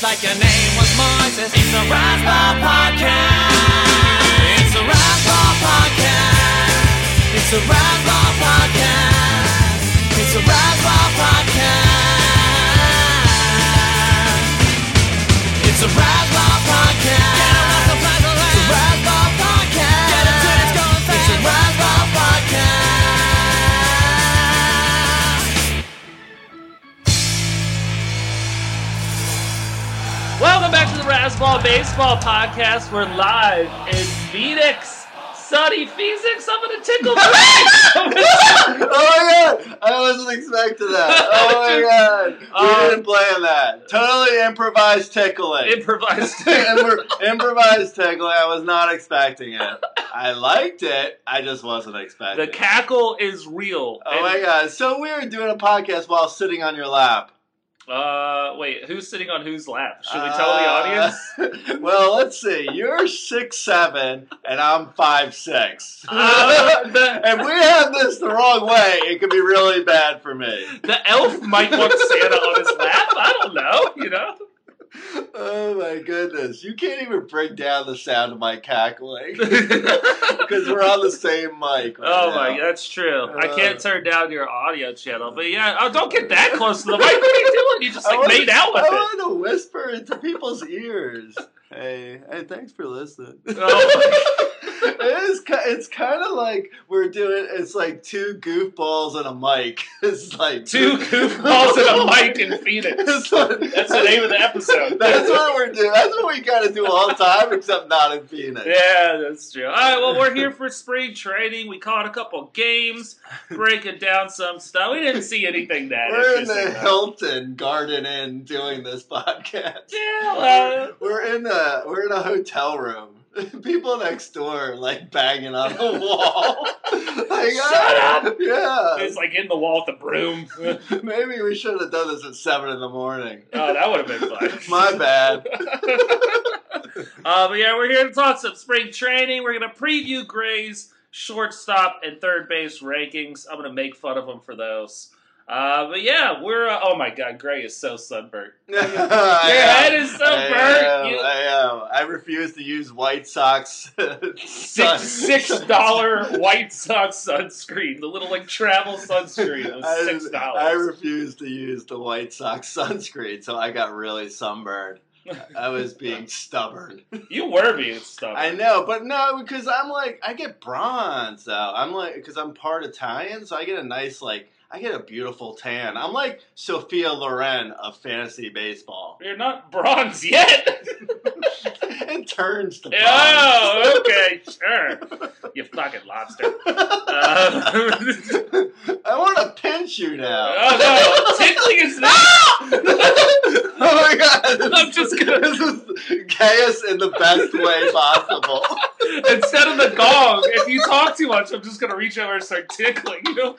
just like your name was Moises. It's a Razzball podcast. It's a Razzball podcast. It's a Razzball podcast. It's a Razzball podcast. It's a a Razzball podcast. Welcome back to the Razzball Baseball Podcast. We're live in Phoenix. Sunny Phoenix, I'm gonna tickle me. oh my god! I wasn't expecting that. Oh my god! We Um, didn't plan that. Totally improvised tickling. Improvised. Impro- improvised tickling. I was not expecting it. I liked it. I just wasn't expecting. It. The it. cackle is real. Oh my god! It's so weird doing a podcast while sitting on your lap. Uh, wait, who's sitting on whose lap? Should we tell the audience? audience? well, let's see. You're six seven, and I'm five six. Uh, the- if we have this the wrong way, it could be really bad for me. The elf might want Santa on his lap. I don't know, you know? Oh my goodness. You can't even break down the sound of my cackling. Because we're on the same mic. Right Oh now. my, that's true. I Uh. can't turn down your audio channel, but yeah, oh, don't get that close to the mic. What are you doing? You just like wanna- made out with I it. wanted to whisper into people's ears. Hey, hey, thanks for listening. Oh it is. It's kind of like we're doing. It's like two goofballs and a mic. It's like Two goofballs and a mic in Phoenix. That's, what, That's the name of the episode. That's what we're doing. That's what we gotta do all the time, except not in Phoenix. Yeah, that's true. All right, well, we're here for spring training. We caught a couple games, breaking down some stuff. We didn't see anything that We're in the though. Hilton Garden Inn doing this podcast. Yeah, well, We're in a we're in a hotel room. People next door like banging on the wall. like, Shut ah, up! Yeah. it's like in the wall with the broom. Maybe we should have done this at seven in the morning. Oh, that would have been fun. My bad. uh, but yeah, we're here to talk some spring training. We're going to preview Grey's shortstop and third base rankings. I'm going to make fun of them for those. Uh, but yeah, we're. Uh, oh my god, Grey is so sunburnt. Your head is so burnt. I am, You- I am. I refuse to use White Sox. Six six dollar White Sox sunscreen, the little like travel sunscreen was I, six I dollars. refused to use the White Sox sunscreen, so I got really sunburned. I was being stubborn. You were being stubborn. I know, but no, because I'm like, I get bronze though. I'm like, because I'm part Italian, so I get a nice, like, I get a beautiful tan. I'm like Sophia Loren of fantasy baseball. You're not bronze yet. it turns to bronze. oh, okay, sure. You fucking lobster. Uh, I want to pinch you now. oh no, tickling is not. oh my god! I'm just gonna- This is chaos in the best way possible. Instead of the gong, if you talk too much, I'm just gonna reach over and start tickling you.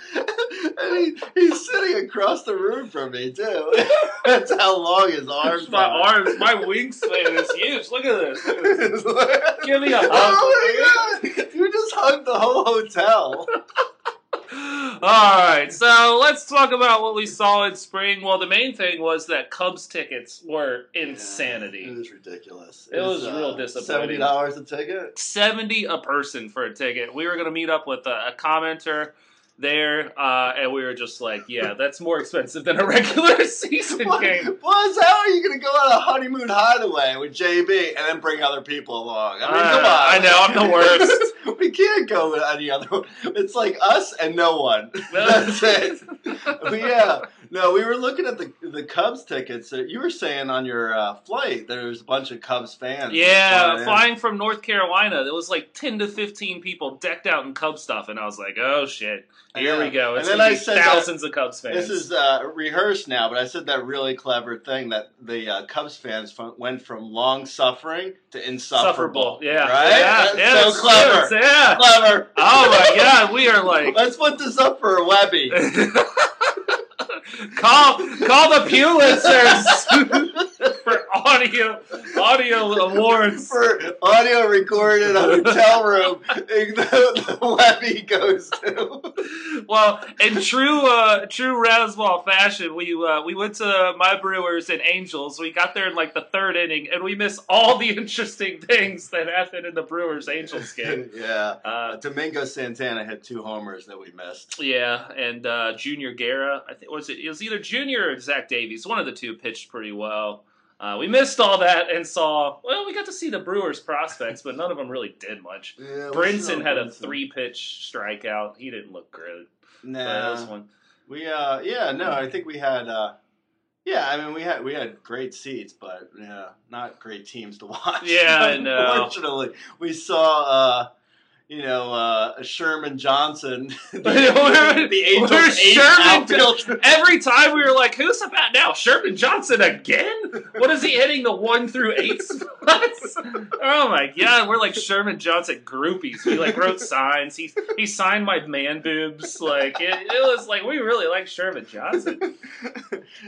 He, he's sitting across the room from me too. That's how long his arms My are. arms, my wingspan is huge. Look at this. Look at this. Give me a hug. oh my god! You just hugged the whole hotel. All right, so let's talk about what we saw in spring. Well, the main thing was that Cubs tickets were insanity. It was ridiculous. It was real disappointing. uh, Seventy dollars a ticket. 70 a person for a ticket. We were going to meet up with a, a commenter there, uh, and we were just like, yeah, that's more expensive than a regular season What, game. what, how are you going to go on a honeymoon hideaway with JB and then bring other people along? I mean, Uh, come on. I know, I'm the worst. we can't go with any other one. It's like us and no one. That's it. But yeah. No, we were looking at the the Cubs tickets. Uh, You were saying on your uh, flight there was a bunch of Cubs fans. Yeah, flying in. flying from North Carolina, there was like 10 to 15 people decked out in Cub stuff, and I was like, oh shit, here we go. And then I said that- thousands of Cubs fans. This is uh, rehearsed now, but I said that really clever thing that the uh, Cubs fans f- went from long suffering to insufferable. Sufferable. Yeah. right. Yeah, That's yeah, so clever. Yeah. Clever. Oh my god, we are like Let's put this up for a Webby. call call the Pulitzers for audio audio awards. For audio recorded in a hotel room, the, the Webby goes to. Well, in true uh, true Razzball fashion, we uh, we went to my Brewers and Angels. We got there in like the third inning, and we missed all the interesting things that happened in the Brewers Angels game. yeah. Uh, Domingo Santana had two homers that we missed. yeah, and uh, Junior Guerra, I think was it? It was either Junior or Zach Davies. One of the two pitched pretty well. Uh, we missed all that and saw. Well, we got to see the Brewers prospects, but none of them really did much. Yeah, Brinson had a three pitch strikeout. He didn't look good. Nah. We uh yeah no I think we had uh yeah I mean we had we had great seats but yeah not great teams to watch. Yeah, I know. Unfortunately, we saw uh you know uh Sherman Johnson the, the Angels where's Sherman outfielder. Every time we were like, "Who's about now? Sherman Johnson again? What is he hitting the one through eight spots?" Oh my god, we're like Sherman Johnson groupies. We like wrote signs. He he signed my man boobs. Like it, it was like we really like Sherman Johnson.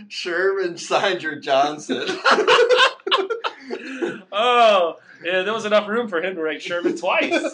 Sherman signed your Johnson. Oh, yeah, there was enough room for him to write Sherman twice.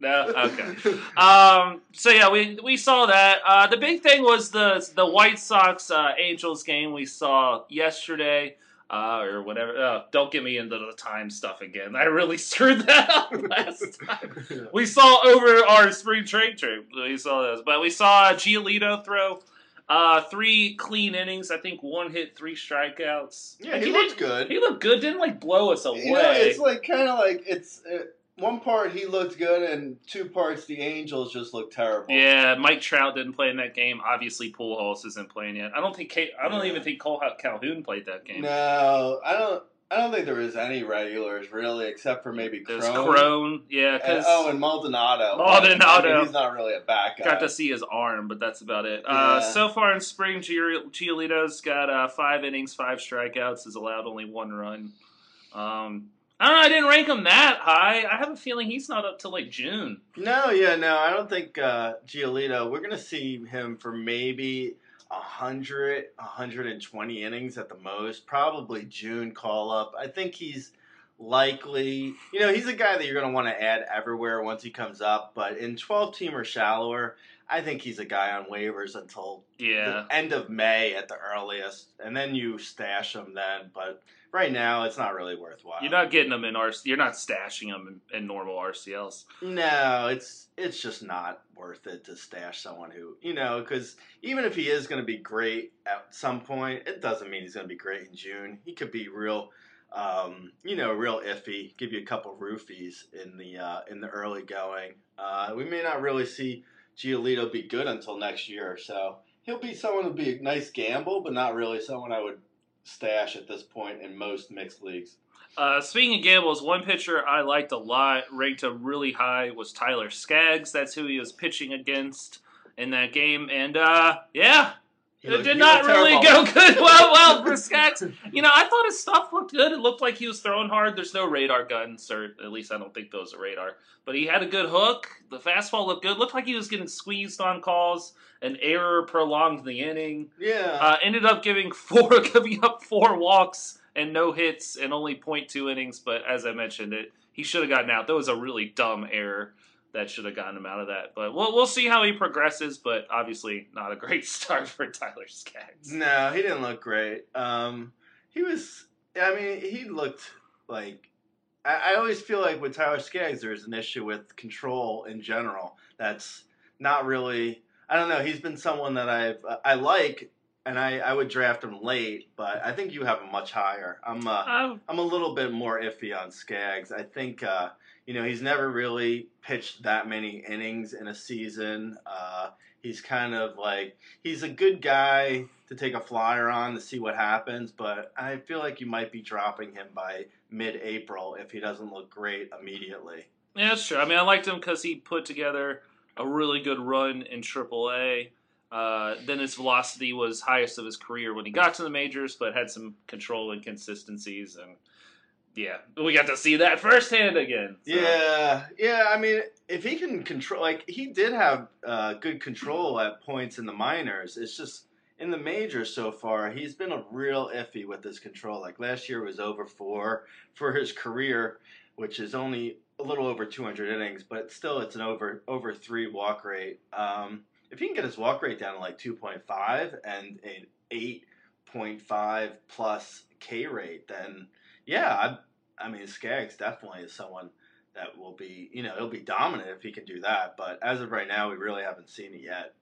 No, okay. Um, so yeah, we we saw that. Uh, the big thing was the the White Sox uh, Angels game we saw yesterday, uh, or whatever. Uh, don't get me into the time stuff again. I really screwed that up last time. We saw over our spring trade trip. We saw this, but we saw Giolito throw uh, three clean innings. I think one hit, three strikeouts. yeah, Like, he didn't- looked good. He looked good. Didn't like blow us away. You know, it's like kind of like it's uh, one part he looked good, and two parts the Angels just looked terrible. Yeah, Mike Trout didn't play in that game. Obviously, Pujols isn't playing yet. I don't think Kate, I don't Yeah. even think Cole Calhoun played that game. No, I don't. I don't think there was any regulars really, except for maybe Cron. There's Cron, yeah, And- because oh, and Maldonado. Maldonado. I mean, he's not really a back guy. got to see his arm, but that's about it. Uh, so far in spring, Giol- Giolito's got uh, five innings, five strikeouts, has allowed only one run. Um, I don't know. I didn't rank him that high. I have a feeling he's not up till like June. No, yeah, no, I don't think uh, Giolito. We're gonna see him for maybe 100, 120 innings at the most. Probably June call up. I think he's likely. You know, he's a guy that you're gonna want to add everywhere once he comes up. But in 12 team or shallower, I think he's a guy on waivers until Yeah. the end of May at the earliest, and then you stash him then. But right now, it's not really worthwhile. You're not getting them in RC. You're not stashing them in, in normal RCLs. No, it's it's just not worth it to stash someone who you know because even if he is going to be great at some point, it doesn't mean he's going to be great in June. He could be real, um, you know, real iffy. Give you a couple roofies in the uh, in the early going. Uh, we may not really see Giolito be good until next year, or so he'll be someone who'd be a nice gamble, but not really someone I would stash at this point in most mixed leagues. Uh, speaking of gambles, one pitcher I liked a lot, ranked a really high, was Tyler Skaggs. That's who he was pitching against in that game, and uh, yeah, it looked- did not really terrible. go good. Well, well for you know, I thought his stuff looked good. It looked like he was throwing hard. There's no radar guns, or at least I don't think those are radar. But he had a good hook. The fastball looked good. Looked like he was getting squeezed on calls. An error prolonged the inning. Yeah. Uh, ended up giving four, giving up four walks and no hits and only 0.2 innings. But as I mentioned, it he should have gotten out. That was a really dumb error that should have gotten him out of that. But we'll we'll see how he progresses. But obviously, not a great start for Tyler Skaggs. No, he didn't look great. Um, he was. I mean, he looked like. I, I always feel like with Tyler Skaggs, there's an issue with control in general. That's not really. I don't know. He's been someone that I've I like, and I, I would draft him late, but I think you have him much higher. I'm uh, Uh, I'm a little bit more iffy on Skaggs. I think uh, you know he's never really pitched that many innings in a season. Uh, he's kind of like he's a good guy to take a flyer on to see what happens, but I feel like you might be dropping him by mid-April if he doesn't look great immediately. yeah, that's true. I mean, I liked him because he put together a really good run in AAA. Uh, then his velocity was highest of his career when he got to the majors, but had some control inconsistencies, and yeah, we got to see that firsthand again. So. Yeah, yeah. I mean, if he can control, like he did have uh, good control at points in the minors. It's just in the majors so far, he's been a real iffy with his control. Like last year was over four for his career, which is only a little over 200 innings, but still it's an over over three walk rate. Um, if he can get his walk rate down to like 2.5 and an 8.5 plus K rate, then yeah, I, I mean Skaggs definitely is someone that will be, you know, he'll be dominant if he can do that. But as of right now, we really haven't seen it yet.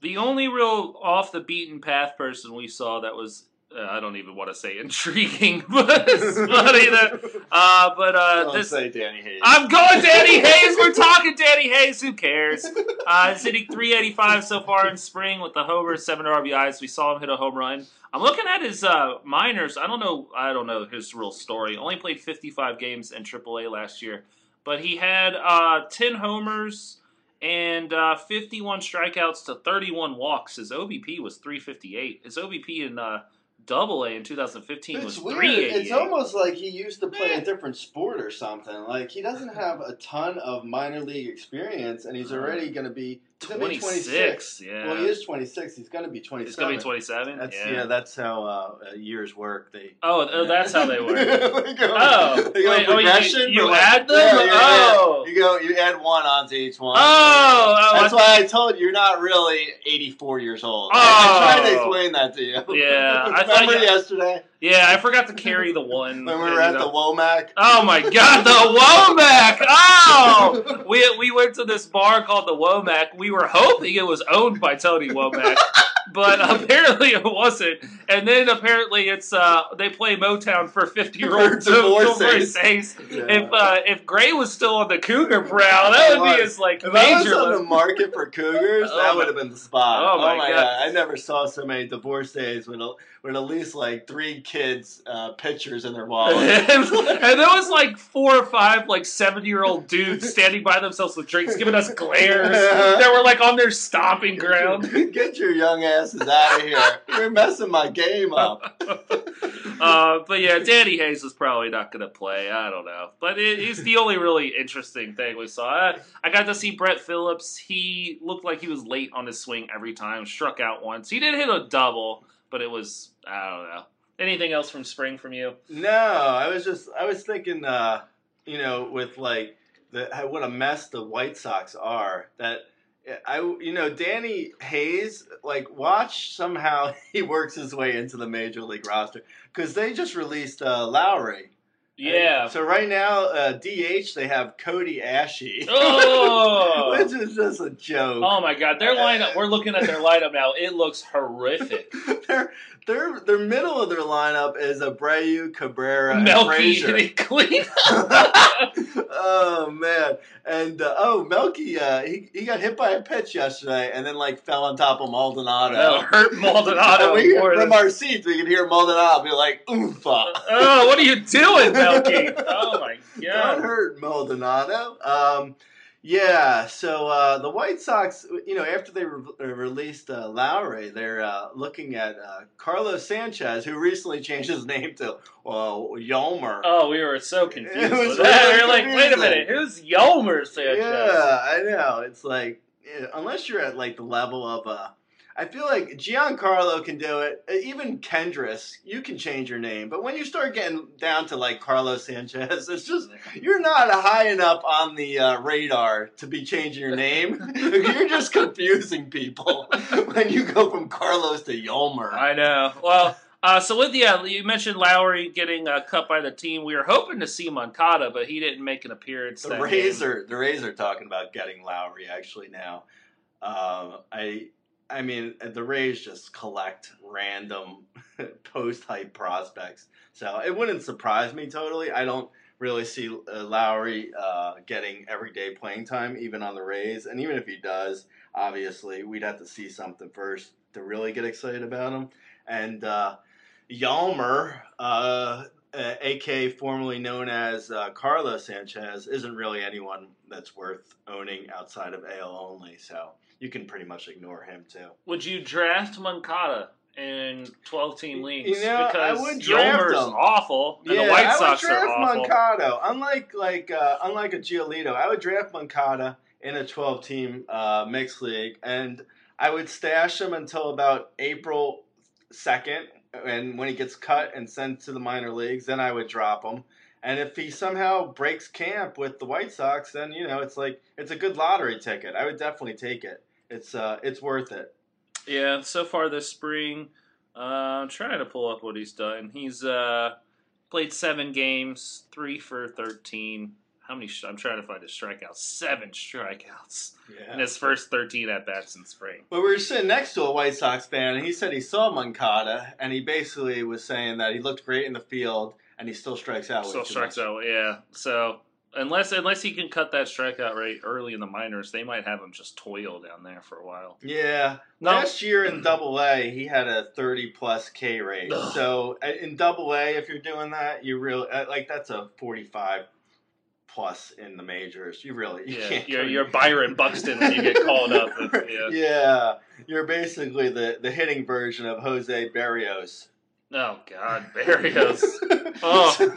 The only real off the beaten path person we saw that was uh, I don't even want to say intriguing, but it's funny that. Uh, but uh, this say Danny Hayes. I'm going Danny Hayes. We're talking Danny Hayes. Who cares? Uh, he's hitting 385 so far in spring with the homer, seven RBIs. We saw him hit a home run. I'm looking at his uh, minors. I don't know. I don't know his real story. Only played 55 games in AAA last year, but he had uh, 10 homers and uh, 51 strikeouts to 31 walks. His OBP was 358. His OBP in uh, Double A in 2015 was It's weird. 388. It's almost like he used to play Eh. a different sport or something. Like he doesn't have a ton of minor league experience, and he's Uh, already going to be he's gonna be 26. Yeah. Well, he is 26. He's going to be 27. He's gonna be 27. That's yeah. yeah. That's how uh, years work. They. Oh, oh, that's how they work. They go- Oh, they go wait, oh, you- progression. you like- add them? Yeah, yeah, Oh. yeah. You go. You add one onto each one. Oh, oh, That's I- why I told you you're not really 84 years old. I, I Oh. tried to explain that to you. Yeah, I thought Remember you- yesterday Yeah, I forgot to carry the one. when we were at know. the Womack? Oh my god, the Womack! Oh! We, we went to this bar called the Womack. We were hoping it was owned by Tony Womack, but apparently it wasn't. And then apparently it's uh they play Motown for fifty year old divorcees. divorcees. Yeah. If uh, if Grey was still on the Cougar Brow, that would be his like If I was on the market for cougars, Oh that would have been the spot. Oh my God. I never saw so many divorcees with, a, with at least like three kids' uh, pictures in their wallet. and there was like four or five like seventy year old dudes standing by themselves with drinks, giving us glares. that were like on their stomping ground. Get your young asses out of here! You're messing my game up. Uh, but yeah, Danny Hayes is probably not going to play. I don't know, but it, he's the only really interesting thing we saw. I, I got to see Brett Phillips. He looked like he was late on his swing every time. Struck out once. He did hit a double, but it was I don't know. Anything else from spring from you? No, I was just I was thinking, uh, you know, with like the what a mess the White Sox are. That I, you know, Danny Hayes, like watch somehow he works his way into the major league roster because they just released uh, Lawrie. Yeah. So right now, uh, DH they have Cody Asche, Oh. which is just a joke. Oh my God, their lineup. We're looking at their lineup now. It looks horrific. their their their middle of their lineup is Abreu, Cabrera, and Melky Frazier. hitting clean. oh man, and uh, oh Melky, uh, he he got hit by a pitch yesterday, and then like fell on top of Maldonado. Oh, hurt Maldonado we, from than- our seats, we could hear Maldonado be like, "Oompa." Oh, what are you doing, Melky? Oh my Don't hurt Maldonado. Um, yeah, so uh, the White Sox, you know, after they re- uh, released uh, Lawrie, they're uh, looking at uh, Carlos Sanchez, who recently changed his name to well, Yolmer. Oh, we were so confused It was really We were like, wait a minute, who's Yelmer Sanchez? Yeah, I know. It's like unless you're at like the level of uh I feel like Giancarlo can do it. Uh, Even Kendrys, you can change your name. But when you start getting down to like Carlos Sanchez, it's just you're not high enough on the uh, radar to be changing your name. you're just confusing people when you go from Carlos to Yolmer. I know. Well, uh, so with yeah, you mentioned Lawrie getting uh, cut by the team. We were hoping to see Moncada, but he didn't make an appearance. The Rays game. are the Rays are talking about getting Lawrie actually now. Um, I I mean the Rays just collect random post hype prospects, so it wouldn't surprise me totally. I don't really see uh, Lawrie uh, getting everyday playing time even on the Rays, and even if he does, obviously we'd have to see something first to really get excited about him. And uh, Yalmer, uh, uh, AK formerly known as uh, Carlos Sanchez, isn't really anyone that's worth owning outside of AL only. So you can pretty much ignore him too. Would you draft Moncada in twelve team leagues? You know, I because would draft Yelmer's him. awful, and the White Sox I Sox would draft are awful. Moncada. Unlike like uh, unlike a Giolito, I would draft Moncada in a 12 team uh, mixed league, and I would stash him until about April second, and when he gets cut and sent to the minor leagues, then I would drop him. And if he somehow breaks camp with the White Sox, then you know it's like it's a good lottery ticket. I would definitely take it. It's uh, it's worth it. Yeah, so far this spring, uh, I'm trying to pull up what he's done. He's uh, played seven games, three for 13. How many? Sh- I'm trying to find his strikeouts. Seven strikeouts in his first 13 at bats in spring. Well, we were sitting next to a White Sox fan, and he said he saw Moncada, and he basically was saying that he looked great in the field, and he still strikes out. Still strikes much. out, yeah. So unless unless he can cut that strikeout rate early in the minors, they might have him just toil down there for a while. Yeah. No. Last year in Double A, he had a 30 plus K rate. Ugh. So uh, in Double A, if you're doing that, you really uh, like that's a 45 plus in the majors. You really you Yeah, can't. you're, you're Byron Buxton when you get called up. Yeah. yeah, you're basically the the hitting version of Jose Berrios. Oh God, Berrios. Oh. I could-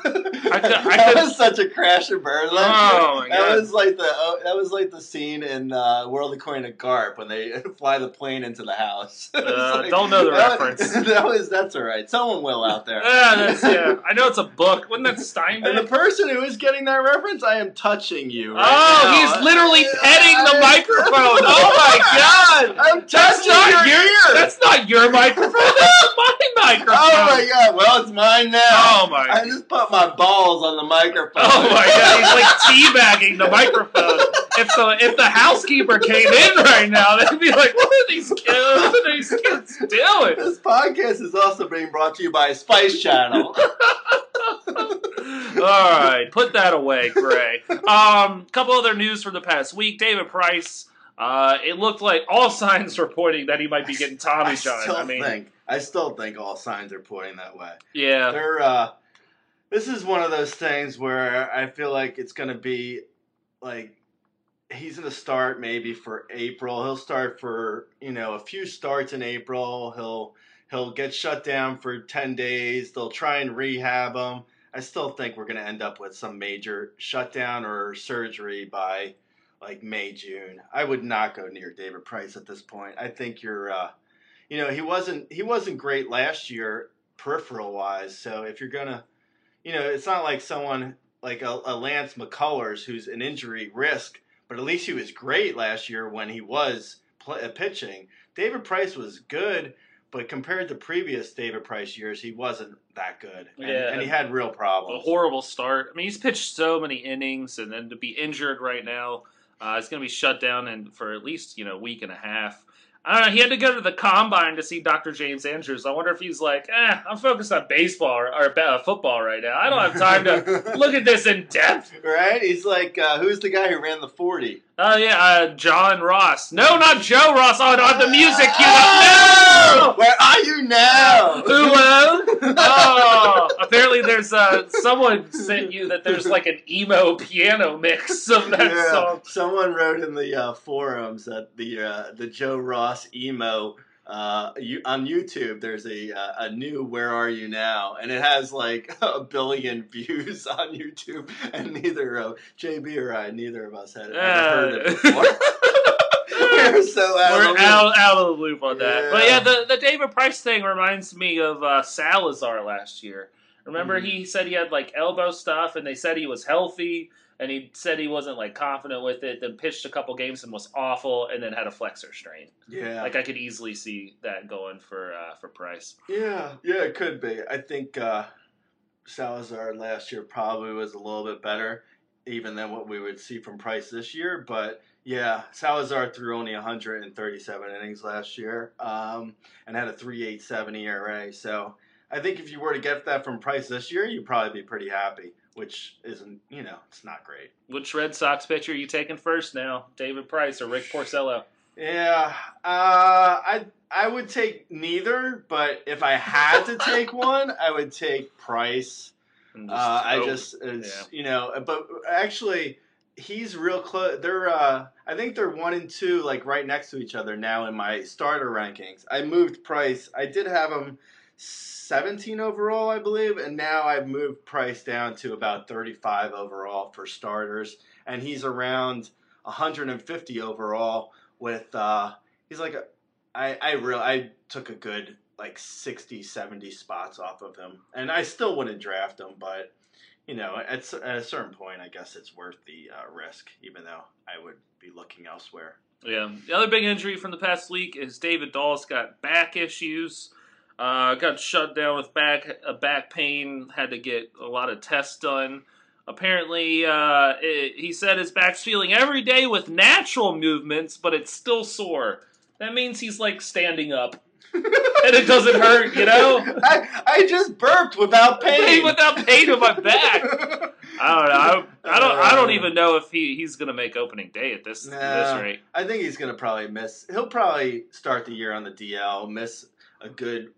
I that could- was such a crash and burn. Oh, my that God. was like the oh, that was like the scene in uh, World According to Garp when they fly the plane into the house. Uh, don't know the that reference. Was, that was that's all right. Someone will out there. Yeah, that's, yeah. I know it's a book. Wasn't that Steinbeck? And the person who is getting that reference, I am touching you. right oh, now. he's literally petting the I- microphone. Oh my God! I'm touching your your. ear. That's not your microphone. That's my microphone. oh my god! Well, it's mine now. Oh my. God. I just put my balls on the microphone. Oh my god, he's like teabagging the microphone. If the if the housekeeper came in right now, they'd be like, "What are these kids? What are these kids doing?" This podcast is also being brought to you by Spice Channel. All right, put that away, Grey. Um, couple other news from the past week. David Price. Uh, it looked like all signs were pointing that he might be getting Tommy I John. still I mean, think I still think all signs are pointing that way. yeah, They're uh, this is one of those things where I feel like it's gonna be like he's gonna start maybe for April. He'll start for you know a few starts in April. He'll he'll get shut down for ten days. They'll try and rehab him. I still think we're gonna end up with some major shutdown or surgery by like May June. I would not go near David Price at this point. I think you're. Uh, you know he wasn't he wasn't great last year peripheral wise. So if you're gonna, you know, it's not like someone like a, a Lance McCullers who's an injury risk, but at least he was great last year when he was pl- uh, pitching. David Price was good, but compared to previous David Price years, he wasn't that good, and, Yeah. and he had real problems. a horrible start. I mean, he's pitched so many innings, and then to be injured right now, uh, it's going to be shut down and for at least you know a week and a half. I don't know. He had to go to the combine to see Dr. James Andrews. I wonder if he's like, eh, I'm focused on baseball or, or uh, football right now. I don't have time to look at this in depth. right? He's like, uh, who's the guy who ran the forty? Oh yeah, uh, John Ross. No, not Joe Ross. Oh, the music queued Oh! up. Where are you now? No. Hello. Oh, apparently there's uh, someone sent you that there's like an emo piano mix of that Yeah, song. Someone wrote in the uh, forums that the uh, the Joe Ross emo uh, you, on YouTube. There's a uh, a new "Where Are You Now" and it has like a billion views on YouTube, and neither of JB or I, neither of us had ever heard it before. We're so out. We're of the out, out of the loop on that. But Yeah. yeah, the, the David Price thing reminds me of uh, Salazar last year. Remember, Mhm. he said he had like elbow stuff, and they said he was healthy, and he said he wasn't like confident with it. Then pitched a couple games and was awful, and then had a flexor strain. Yeah, Like I could easily see that going for uh, for Price. Yeah, yeah, it could be. I think uh, Salazar last year probably was a little bit better, even than what we would see from Price this year. But yeah, Salazar threw only 137 innings last year um, and had a 3.87 ERA. So I think if you were to get that from Price this year, you'd probably be pretty happy. Which isn't, you know, it's not great. Which Red Sox pitcher are you taking first now, David Price or Rick Porcello? Yeah, uh, I I would take neither, but if I had to take one, I would take Price. And Uh, I just, it's, you know, but actually, he's real close. They're, uh, I think they're one and two, like right next to each other now in my starter rankings. I moved Price. I did have him 17 overall, I believe, and now I've moved Price down to about 35 overall for starters, and he's around 150 overall with, uh, he's like a, I I real I took a good like 60, 70 spots off of him, and I still wouldn't draft him, but you know, at, at a certain point, I guess it's worth the uh, risk, even though I would be looking elsewhere. Yeah. The other big injury from the past week is David Dahl's got back issues. Uh, got shut down with back uh, back pain. Had to get a lot of tests done. Apparently, uh, it, he said his back's feeling every day with natural movements, but it's still sore. That means he's like standing up, and it doesn't hurt. You know, I, I just burped without pain without pain in my back. I don't know. I, I don't. I don't even know if he, he's gonna make opening day at this Nah. this rate. I think he's gonna probably miss. He'll probably start the year on the DL, miss a good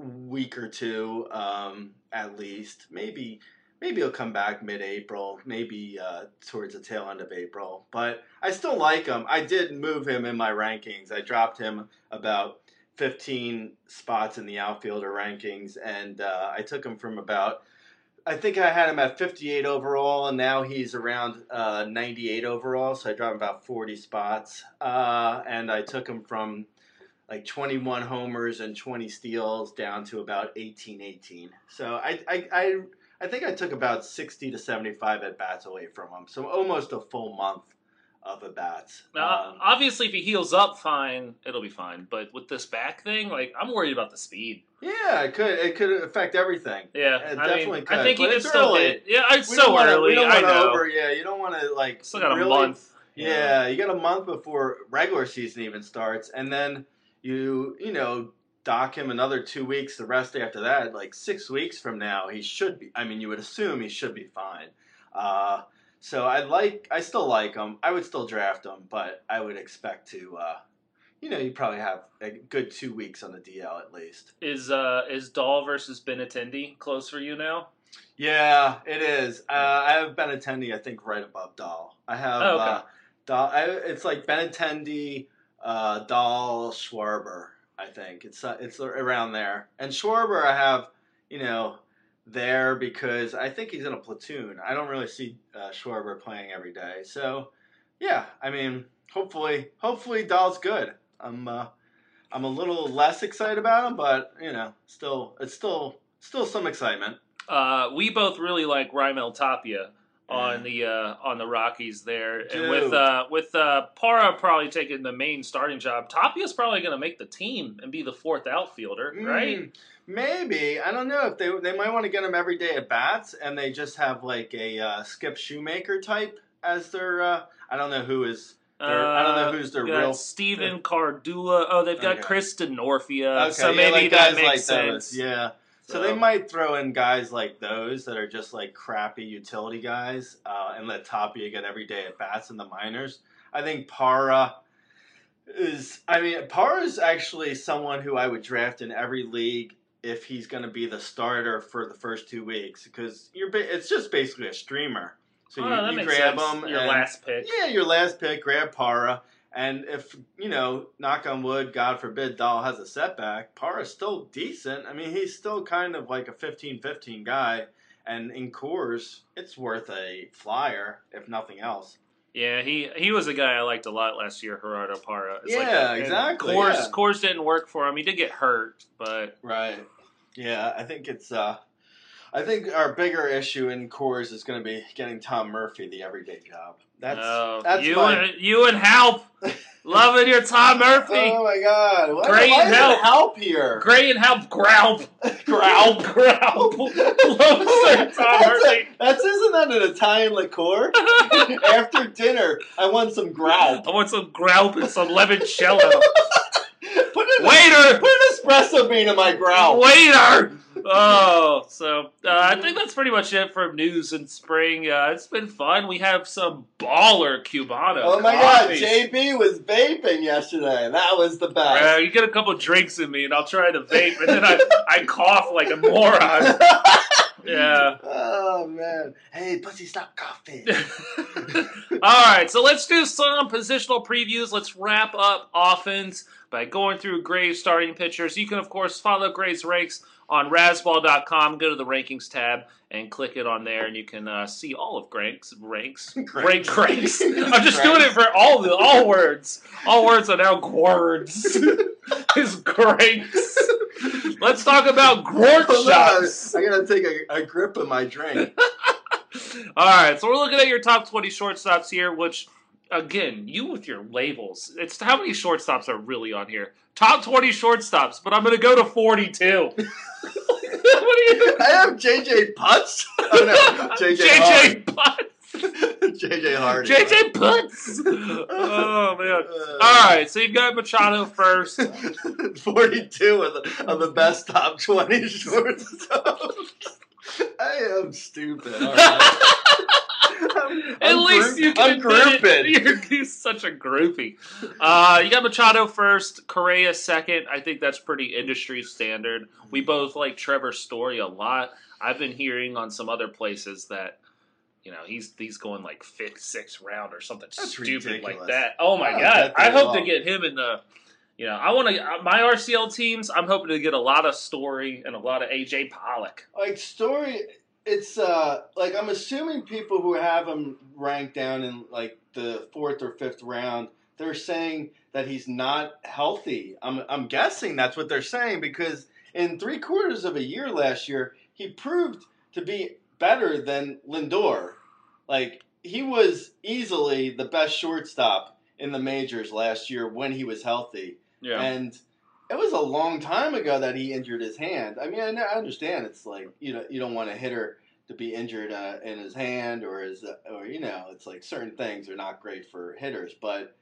week or two, um, at least. Maybe, maybe he'll come back mid-April, maybe uh, towards the tail end of April. But I still like him. I did move him in my rankings. I dropped him about 15 spots in the outfielder rankings, and uh, I took him from about. I think I had him at 58 overall, and now he's around uh, 98 overall. So I dropped him about 40 spots, uh, and I took him from like 21 homers and 20 steals down to about 18, 18. So I, I, I, I think I took about 60 to 75 at bats away from him. So almost a full month of at bats. Now, Um, obviously, if he heals up, fine, it'll be fine. But with this back thing, like, I'm worried about the speed. yeah, it could it could affect everything. Yeah, It I definitely mean, could, I think he but can still early. hit. Yeah, it's We so wanna- early. We don't I wanna know. Over, yeah, you don't want to like. Still got a really- month. Yeah, you got a month before regular season even starts, and then you you know dock him another two weeks. The rest after that, like six weeks from now, he should be. I mean, you would assume he should be fine. Uh, so I like, I still like him. I would still draft him, but I would expect to. Uh, you know, you probably have a good two weeks on the DL at least. Is uh is Dahl versus Benintendi close for you now? Yeah, it is. Uh, I have Benintendi, I think, right above Dahl. I have Oh, okay. uh, Dahl. I, it's like Benintendi, uh, Dahl, Schwarber. I think it's uh, it's around there. And Schwarber, I have, you know, there because I think he's in a platoon. I don't really see uh, Schwarber playing every day. So, yeah, I mean, hopefully, hopefully Dahl's good. I'm uh, I'm a little less excited about him, but you know, still, it's still still some excitement. Uh, we both really like Raimel Tapia on the uh, on the Rockies there, and with uh, with uh, Parra probably taking the main starting job, Tapia's probably going to make the team and be the fourth outfielder, right? Mm, maybe I don't know if they they might want to get him every day at bats, and they just have like a uh, Skip Schumaker type as their. Uh, I don't know who is. Their, I don't know who's their Uh, got real. Stephen Cardullo. Oh, they've got Okay. Kristen Norfia. Okay, so yeah, maybe like that guys makes like sense. those. Yeah. So they might throw in guys like those that are just like crappy utility guys, uh, and let Tapia get every day at bats in the minors. I think Parra is. I mean, Parra is actually someone who I would draft in every league if he's going to be the starter for the first two weeks because you're. Ba- it's just basically a streamer. So Oh, you, you grab sense. him. Your and- last pick. yeah, your last pick, grab Parra. And if, you know, knock on wood, God forbid, Dahl has a setback, Parra's still decent. I mean, he's still kind of like a 15 15 guy. And in Coors, it's worth a flyer, if nothing else. Yeah, he he was a guy I liked a lot last year, Gerardo Parra. It's Yeah, a- and exactly, Coors yeah. Coors didn't work for him. He did get hurt, but Right. Yeah, I think it's, uh, I think our bigger issue in Coors is going to be getting Tom Murphy the everyday job. That's, uh, that's you my. and you and Halp loving your Tom Murphy. Oh my God! Why, Great why help. help here? Great and Halp Graup. Growl. Graup. Loves Tom That's, Murphy. a, that's isn't that an Italian liqueur? After dinner, I want some growl. I want some Graup and some limoncello. Put an, Waiter! put an espresso bean in my growl. Waiter! Oh, so uh, I think that's pretty much it for news in spring. Uh, it's been fun. We have some baller Cubano. Oh my coffees. god, JB was vaping yesterday. That was the Uh, best. you get a couple drinks in me, and I'll try to vape, and then I, I cough like a moron. Yeah. oh man. Hey, pussy, stop coughing. All right, so let's do some positional previews. Let's wrap up offense by going through Grey's starting pitchers. You can, of course, follow Grey's ranks on Razzball.com. Go to the rankings tab and click it on there, and you can uh, see all of Grank's ranks. Rank ranks. I'm just doing it for all the all words. All words are now words. is Greg's. Let's talk about on, shots. I gotta take a, a grip of my drink. All right, so we're looking at your top 20 shortstops here, which, again, you with your labels. It's how many shortstops are really on here? Top 20 shortstops, but I'm going to go to 42. what do you I have JJ Putz. Oh no, JJ JJ Putz. JJ Hardy. JJ Putz. Oh, man. All right, so you've got Machado first. 42 of the, of the best top 20 shortstops. I am stupid. All right. I'm- At I'm least group- you can I'm grouping. You're, you're such a groupie. Uh, you got Machado first, Correa second. I think that's pretty industry standard. We both like Trevor Story a lot. I've been hearing on some other places that you know he's he's going like fifth, sixth round or something That's stupid like that. Oh my I god! I hope to get him in the. You know, I want to my RCL teams. I'm hoping to get a lot of Story and a lot of AJ Pollock. Like story, it's uh like I'm assuming people who have him ranked down in like the fourth or fifth round, they're saying that he's not healthy. I'm I'm guessing that's what they're saying because in three quarters of a year last year, he proved to be better than Lindor. Like he was easily the best shortstop in the majors last year when he was healthy. Yeah, And it was a long time ago that he injured his hand. I mean, I, understand it's like you know you don't want a hitter to be injured uh, in his hand or his or you know it's like certain things are not great for hitters. But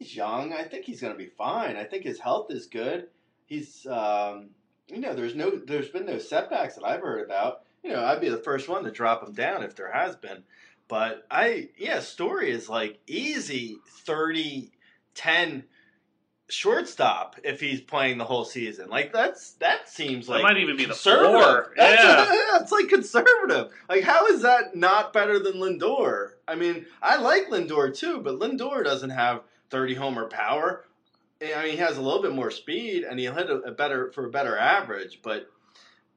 he's young. I think he's going to be fine. I think his health is good. He's um, you know there's no there's been no setbacks that I've heard about. You know I'd be the first one to drop him down if there has been. But I yeah, story is like easy 30 10 shortstop if he's playing the whole season. Like that's that seems that like might even be the floor. That's- Yeah. yeah, it's like conservative. Like how is that not better than Lindor? I mean, I like Lindor too, but Lindor doesn't have 30 homer power. I mean, he has a little bit more speed, and he'll hit a, a better for a better average. But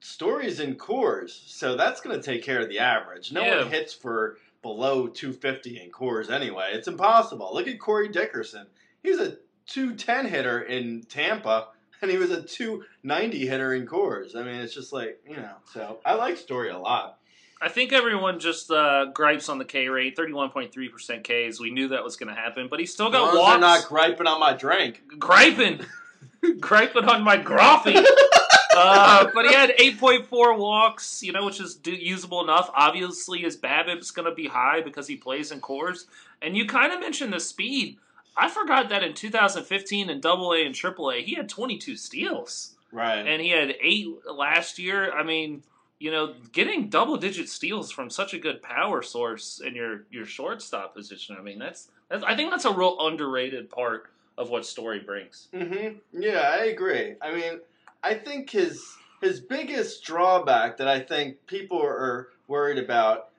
Story's in Coors, so that's going to take care of the average. No Yeah. one hits for below 250 in Coors anyway. It's impossible. Look at Corey Dickerson. He's a 210 hitter in Tampa, and he was a 290 hitter in Coors. I mean, it's just like you know. So I like Story a lot. I think everyone just uh, gripes on the K rate, thirty-one point three percent Ks. We knew that was going to happen, but he still got as walks. they're not griping on my drink. griping, griping on my graphy. uh, but he had eight point four walks, you know, which is do- usable enough. Obviously, his BABIP's going to be high because he plays in Coors. And you kind of mentioned the speed. I forgot that in 2015 in Double A and Triple A, he had 22 steals, Right. and he had eight last year. I mean, you know, getting double digit steals from such a good power source in your your shortstop position. I mean, that's, that's I think that's a real underrated part of what Story brings. hmm Yeah, I agree. I mean, I think his his biggest drawback that I think people are worried about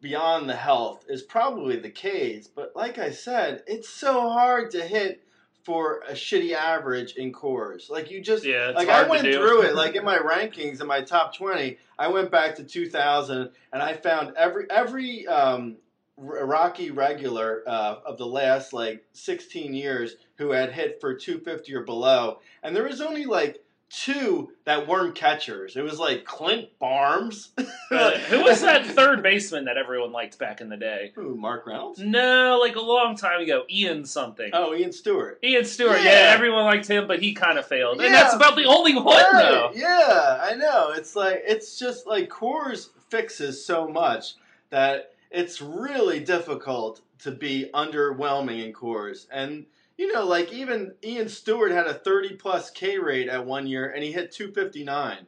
beyond the health is probably the K's. But like I said, it's so hard to hit for a shitty average in Coors. Like you just Yeah, it's like I went through it. Like in my rankings in my top twenty, I went back to two thousand and I found every every um, Rocky regular uh, of the last like sixteen years who had hit for two fifty or below, and there was only like two that weren't catchers. It was like Clint Barmes. Uh, who was that third baseman that everyone liked back in the day? Who, Mark Reynolds? No, like a long time ago, Ian something. Oh, Ian Stewart. Ian Stewart, yeah. Yeah. everyone liked him, but he kind of failed. And that's about the only one, Right, though. Yeah, I know. It's like it's just like Coors fixes so much that it's really difficult to be underwhelming in Coors. And you know, like even Ian Stewart had a 30 plus K rate at one year and he hit 259.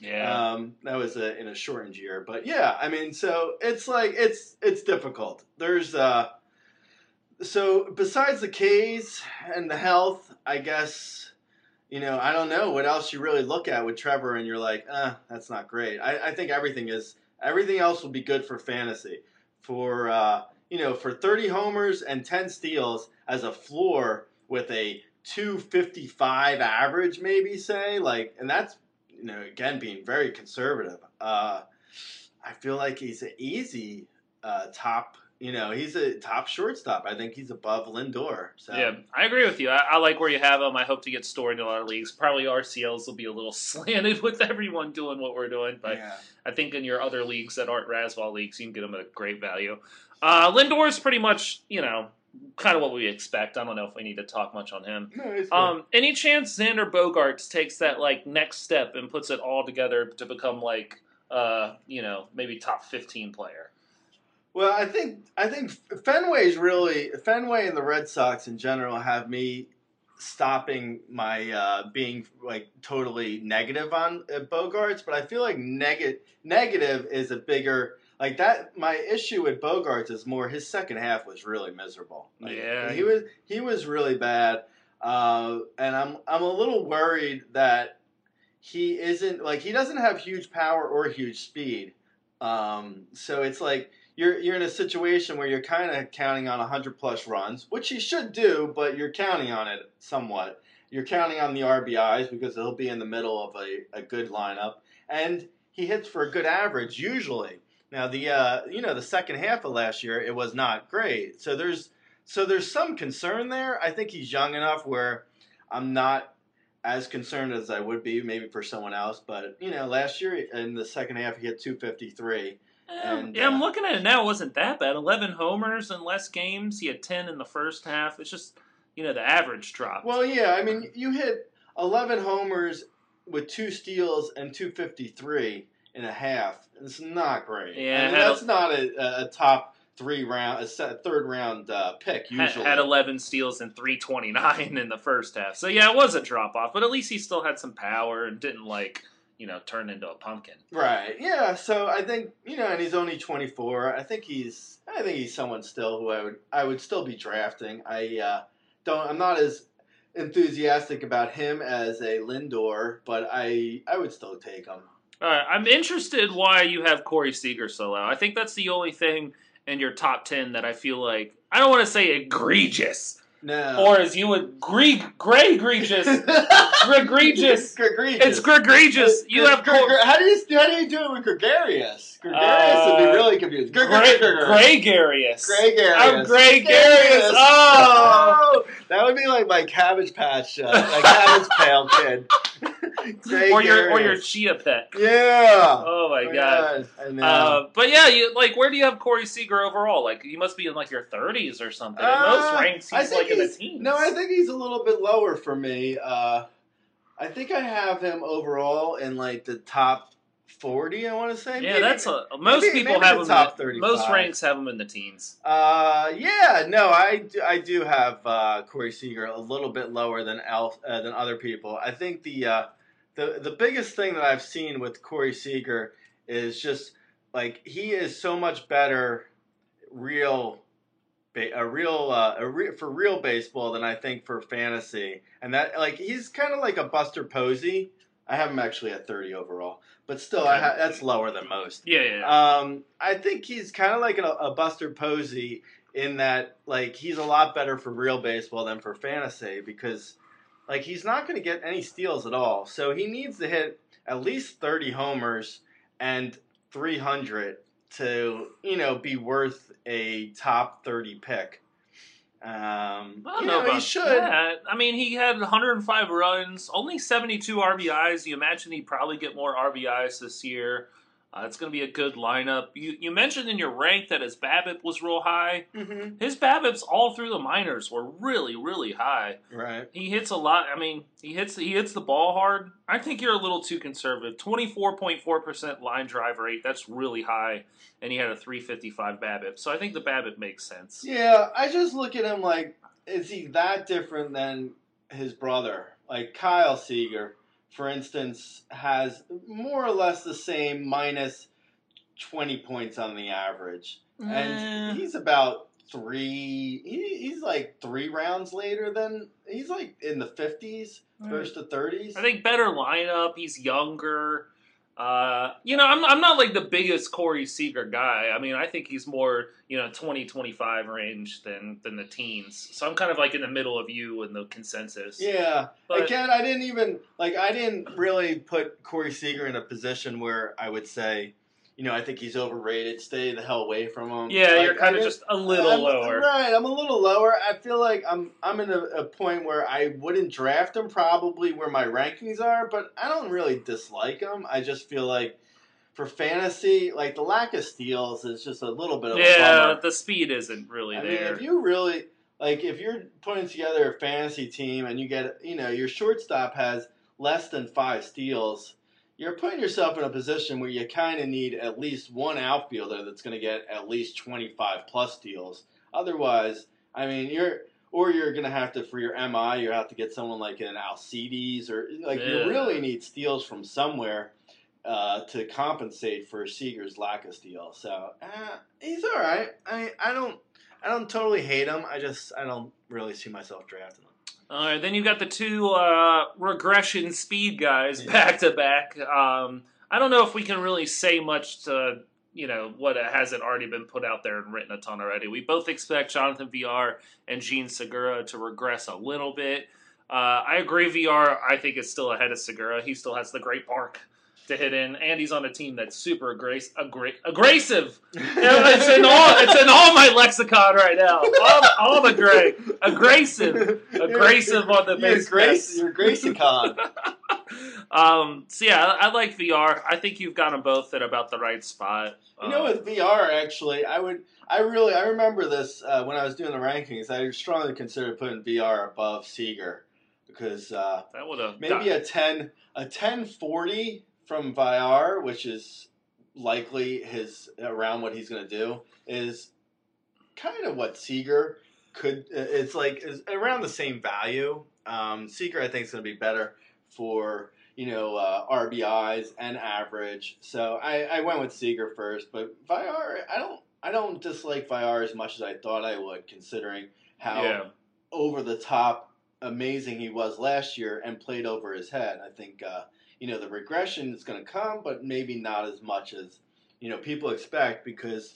Yeah. Um, that was a, in a shortened year, but yeah, I mean, so it's like it's it's difficult. There's uh, so besides the K's and the health, I guess you know I don't know what else you really look at with Trevor, and you're like, uh, that's not great. I, I think everything is everything else will be good for fantasy. For uh, you know, for 30 homers and 10 steals as a floor with a 255 average, maybe say like, and that's you know again being very conservative. Uh, I feel like he's an easy uh, top you know, he's a top shortstop. I think he's above Lindor. So Yeah, I agree with you. I, I like where you have him. I hope to get stored in a lot of leagues. Probably RCLs will be a little slanted with everyone doing what we're doing, but yeah. I think in your other leagues that aren't Razzball leagues, you can get them at a great value. Uh, Lindor is pretty much, you know, kind of what we expect. I don't know if we need to talk much on him. No. Um, any chance Xander Bogaerts takes that like next step and puts it all together to become like, uh, you know, maybe top fifteen player? Well, I think I think Fenway's really Fenway and the Red Sox in general have me stopping my uh, being like totally negative on uh, Bogaerts, but I feel like negative negative is a bigger like that. My issue with Bogaerts is more his second half was really miserable. Like, Yeah. he was he was really bad, uh, and I'm I'm a little worried that he isn't like he doesn't have huge power or huge speed. Um, so it's like you're you're in a situation where you're kind of counting on 100 plus runs, which he should do, but you're counting on it somewhat. You're counting on the RBIs because he'll be in the middle of a, a good lineup, and he hits for a good average usually. Now the uh, you know the second half of last year it was not great, so there's so there's some concern there. I think he's young enough where I'm not as concerned as I would be maybe for someone else. But you know, last year in the second half he hit 253. And, yeah, I'm uh, looking at it now. It wasn't that bad. Eleven homers in less games. He had ten in the first half. It's just you know the average dropped. Well, yeah, I mean you hit 11 homers with two steals and 253 and a half. It's not great. Yeah, I mean, had a- that's not a, a top three round, a third round uh, pick had, usually. had 11 steals and 329 in the first half. So yeah, it was a drop off, but at least he still had some power and didn't like you know turn into a pumpkin. Right. Yeah. So I think you know, and he's only 24. I think he's. I think he's someone still who I would. I would still be drafting. I uh, don't. I'm not as enthusiastic about him as a Lindor, but I. I would still take him. Right, I'm interested why you have Corey Seager so low. I think that's the only thing in your top 10 that I feel like I don't want to say egregious, No. or as you would Gre- gray egregious, egregious. It's egregious. You have Gre- Cor- Gre- how do you how do you do it with gregarious? Gregarious would be Uh, really confused. Gregarious. gregarious. I'm gregarious. Oh. that would be like my cabbage patch, uh, my cabbage pale kid. Or your or your chia pet. yeah. Oh my Oh, god. Know. Uh, but yeah, you like where do you have Corey Seager overall? Like you must be in like your 30s or something. In Uh, most ranks, I he's think like in the he's- teens. No, I think he's a little bit lower for me. Uh, I think I have him overall in like the top forty. I want to say. Yeah, Maybe- that's a most maybe- people maybe have the him. top 30. most ranks have him in the teens. Uh, yeah, no, I do, I do have uh, Corey Seager a little bit lower than Elf uh, than other people. I think the uh, the the biggest thing that I've seen with Corey Seager is just like he is so much better real a real uh, a re- for real baseball than I think for fantasy. And that like he's kind of like a Buster Posey. I have him actually at 30 overall, but still I ha- that's lower than most. Yeah, yeah. yeah. Um, I think he's kind of like a, a Buster Posey in that, like, he's a lot better for real baseball than for fantasy because, like, he's not going to get any steals at all. So he needs to hit at least 30 homers and 300 to, you know, be worth a top 30 pick. Um, I don't you know, know, he should. that. I mean, he had 105 runs, only 72 RBIs. You imagine he'd probably get more RBIs this year. Uh, it's going to be a good lineup. You, you mentioned in your rank that his BABIP was real high. hmm His BABIPs all through the minors were really, really high. Right. He hits a lot. I mean, he hits he hits the ball hard. I think you're a little too conservative. Twenty four point four percent line drive rate. That's really high, and he had a three fifty five BABIP. So I think the BABIP makes sense. Yeah, I just look at him like, is he that different than his brother? Like Kyle Seager, for instance, has more or less the same minus 20 points on the average. And Eh. he's about three, he, he's like three rounds later than, he's like in the 50s, first to 30s. I think better lineup. He's younger. Uh, you know, I'm, I'm not like the biggest Corey Seager guy. I mean, I think he's more, you know, 20, 25 range than, than the teens. So I'm kind of like in the middle of you and the consensus. Yeah. But- Again, I didn't even like I didn't really put Corey Seager in a position where I would say, you know, I think he's overrated. Stay the hell away from him. Yeah, Like, you're kind of just- a little I'm- lower. Right, I'm a little lower. I feel like I'm I'm in a, a point where I wouldn't draft him probably where my rankings are, but I don't really dislike him. I just feel like for fantasy, like the lack of steals is just a little bit of a Yeah, the speed isn't really I mean, there. if you really like, if you're putting together a fantasy team and you get, you know, your shortstop has less than five steals, you're putting yourself in a position where you kind of need at least one outfielder that's going to get at least 25 plus steals. Otherwise, I mean, you're or you're going to have to for your MI, you have to get someone like an Alcides or like Yeah. you really need steals from somewhere. Uh, to compensate for Seager's lack of steals, so uh, he's all right. I I don't I don't totally hate him. I just I don't really see myself drafting him. All right, then you got the two uh, regression speed guys Yeah. back to back. Um, I don't know if we can really say much to you know what hasn't already been put out there and written a ton already. We both expect Jonathan Villar and Jean Segura to regress a little bit. Uh, I agree. Villar I think is still ahead of Segura. He still has the great park to hit in, and he's on a team that's super aggra- aggra- aggressive. It's in all it's in all my lexicon right now. All, all the gray, aggressive, aggressive on the base Grace, paths. you're Gracie-Con. Um, so yeah, I, I like Villar. I think you've got them both at about the right spot. You know, with Villar, actually, I would, I really, I remember this uh, when I was doing the rankings. I strongly considered putting Villar above Seager because uh, that would have maybe a ten, a ten forty from Villar, which is likely his around what he's going to do, is kind of what Seager could. It's like is around the same value. Um, Seager, I think, is going to be better for you know uh, RBIs and average. So I, I went with Seager first, but Villar, I don't I don't dislike Villar as much as I thought I would, considering how yeah. over the top amazing he was last year and played over his head. I think uh, you know the regression is going to come, but maybe not as much as you know people expect because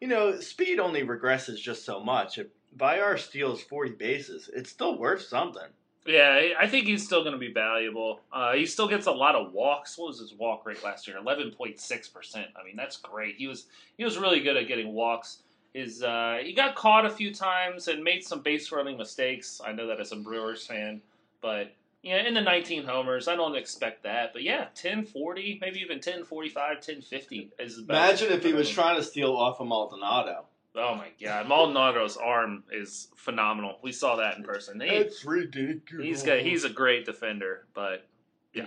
you know speed only regresses just so much. If Villar steals forty bases, it's still worth something. Yeah, I think he's still going to be valuable. Uh, he still gets a lot of walks. What was his walk rate last year? Eleven point six percent. I mean, that's great. He was he was really good at getting walks. His uh, he got caught a few times and made some base running mistakes. I know that as a Brewers fan, but yeah, in the 19 homers, I don't expect that. But yeah, 1040, maybe even 1045, 1050 is about Imagine if he was trying to steal off of Maldonado. Oh my god, Maldonado's arm is phenomenal. We saw that in person. He, It's ridiculous. He's got he's a great defender, but yeah.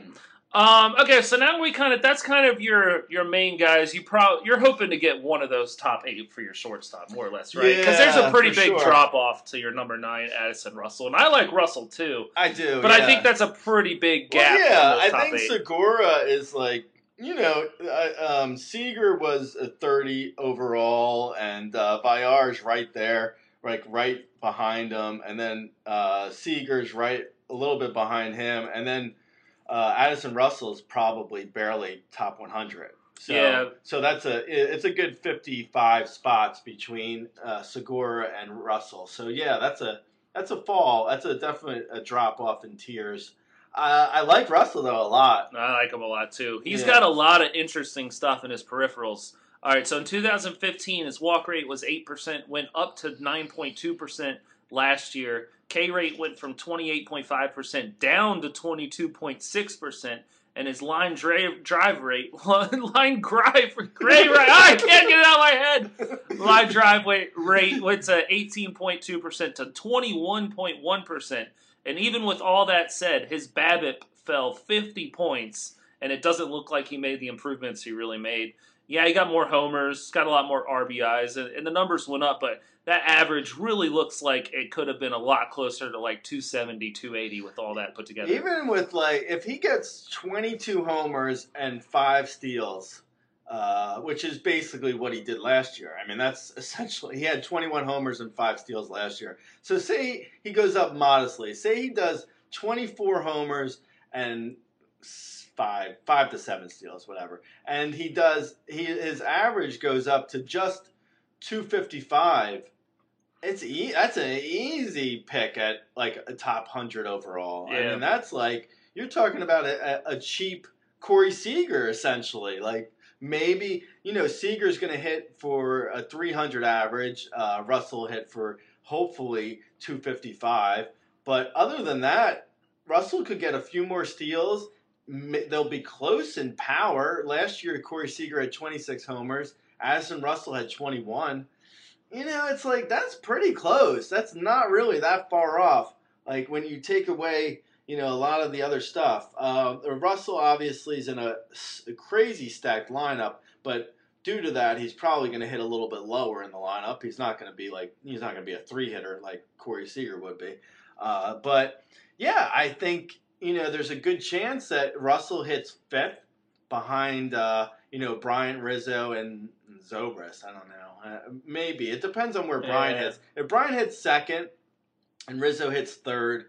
Um, okay, so now we kind of that's kind of your your main guys. You pro you're hoping to get one of those top eight for your shortstop, more or less, right? Because there's a pretty big sure. drop off to your number nine, Addison Russell, and I like Russell too, I do, but I think that's a pretty big Well, gap. yeah, I think eight. Segura is like you know, uh, um, Seager was a thirty overall, and uh, Villar's right there, like right behind him, and then uh, Seager's right a little bit behind him, and then uh, Addison is probably barely top one hundred. So, Yeah. so that's a it's a good fifty five spots between uh, Segura and Russell. So yeah, that's a that's a fall. That's a definite a drop off in tiers. Uh, I like Russell though a lot. I like him a lot too. He's Yeah. got a lot of interesting stuff in his peripherals. All right, so in 2015, his walk rate was 8%, went up to 9.2% last year. K rate went from 28.5% down to 22.6%, and his line drive, drive rate, line drive, gray right, I can't get it out of my head. Line drive rate, rate went to 18.2% to 21.1%. And even with all that said, his BABIP fell 50 points, and it doesn't look like he made the improvements he really made. Yeah, he got more homers, got a lot more RBIs, and, and the numbers went up, but that average really looks like it could have been a lot closer to like 270, 280 with all that put together. Even with like if he gets twenty two homers and five steals, uh, which is basically what he did last year. I mean, that's essentially he had twenty one homers and five steals last year. So say he goes up modestly. Say he does twenty four homers and five five to seven steals, whatever, and he does he his average goes up to just two fifty five. It's e- that's an easy pick at like a top hundred overall. I mean, that's like you're talking about a, a, a cheap Corey Seager essentially. Like maybe you know Seager's going to hit for a 300 average. Uh, Russell hit for hopefully 255. But other than that, Russell could get a few more steals. They'll be close in power. Last year, Corey Seager had 26 homers. Addison Russell had 21. You know, it's like that's pretty close. That's not really that far off. Like when you take away, you know, a lot of the other stuff. Uh, Russell obviously is in a crazy stacked lineup, but due to that, he's probably going to hit a little bit lower in the lineup. He's not going to be like he's not going to be a three hitter like Corey Seager would be. Uh, but yeah, I think you know there's a good chance that Russell hits fifth behind uh, you know Bryant Rizzo and Zobrist. I don't know. Uh, maybe it depends on where Bryant Yeah. hits. If Bryant hits second and Rizzo hits third,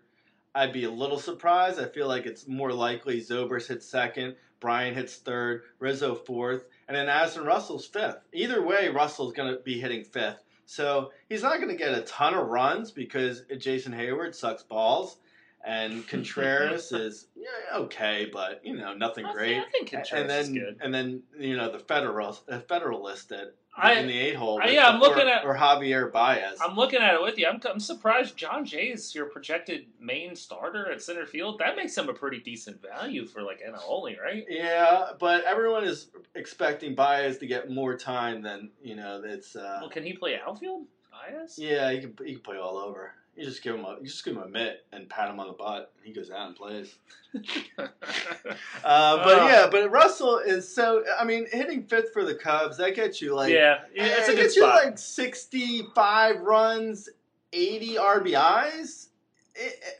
I'd be a little surprised. I feel like it's more likely Zobrist hits second, Bryant hits third, Rizzo fourth, and then Addison Russell's fifth. Either way, Russell's going to be hitting fifth. So he's not going to get a ton of runs because Jason Heyward sucks balls, and Contreras is yeah, okay, but you know nothing I great. think, I think Contreras and then is good. and then you know the federal the Federalist at I, in the eight hole. yeah, I'm or- looking at- or Javier Baez. I'm looking at it with you. I'm, I'm surprised Jon Jay's your projected main starter at center field. That makes him a pretty decent value for like NL only, right? Yeah, but everyone is expecting Baez to get more time than you know. It's uh, Well, can he play outfield? Baez? yeah, he can he can play all over. You just give him a you just give him a mitt and pat him on the butt, and he goes out and plays. Uh, but Oh. yeah, but Russell is so. I mean, hitting fifth for the Cubs that gets you like yeah, it's a good gets you spot. like sixty-five runs, eighty RBIs.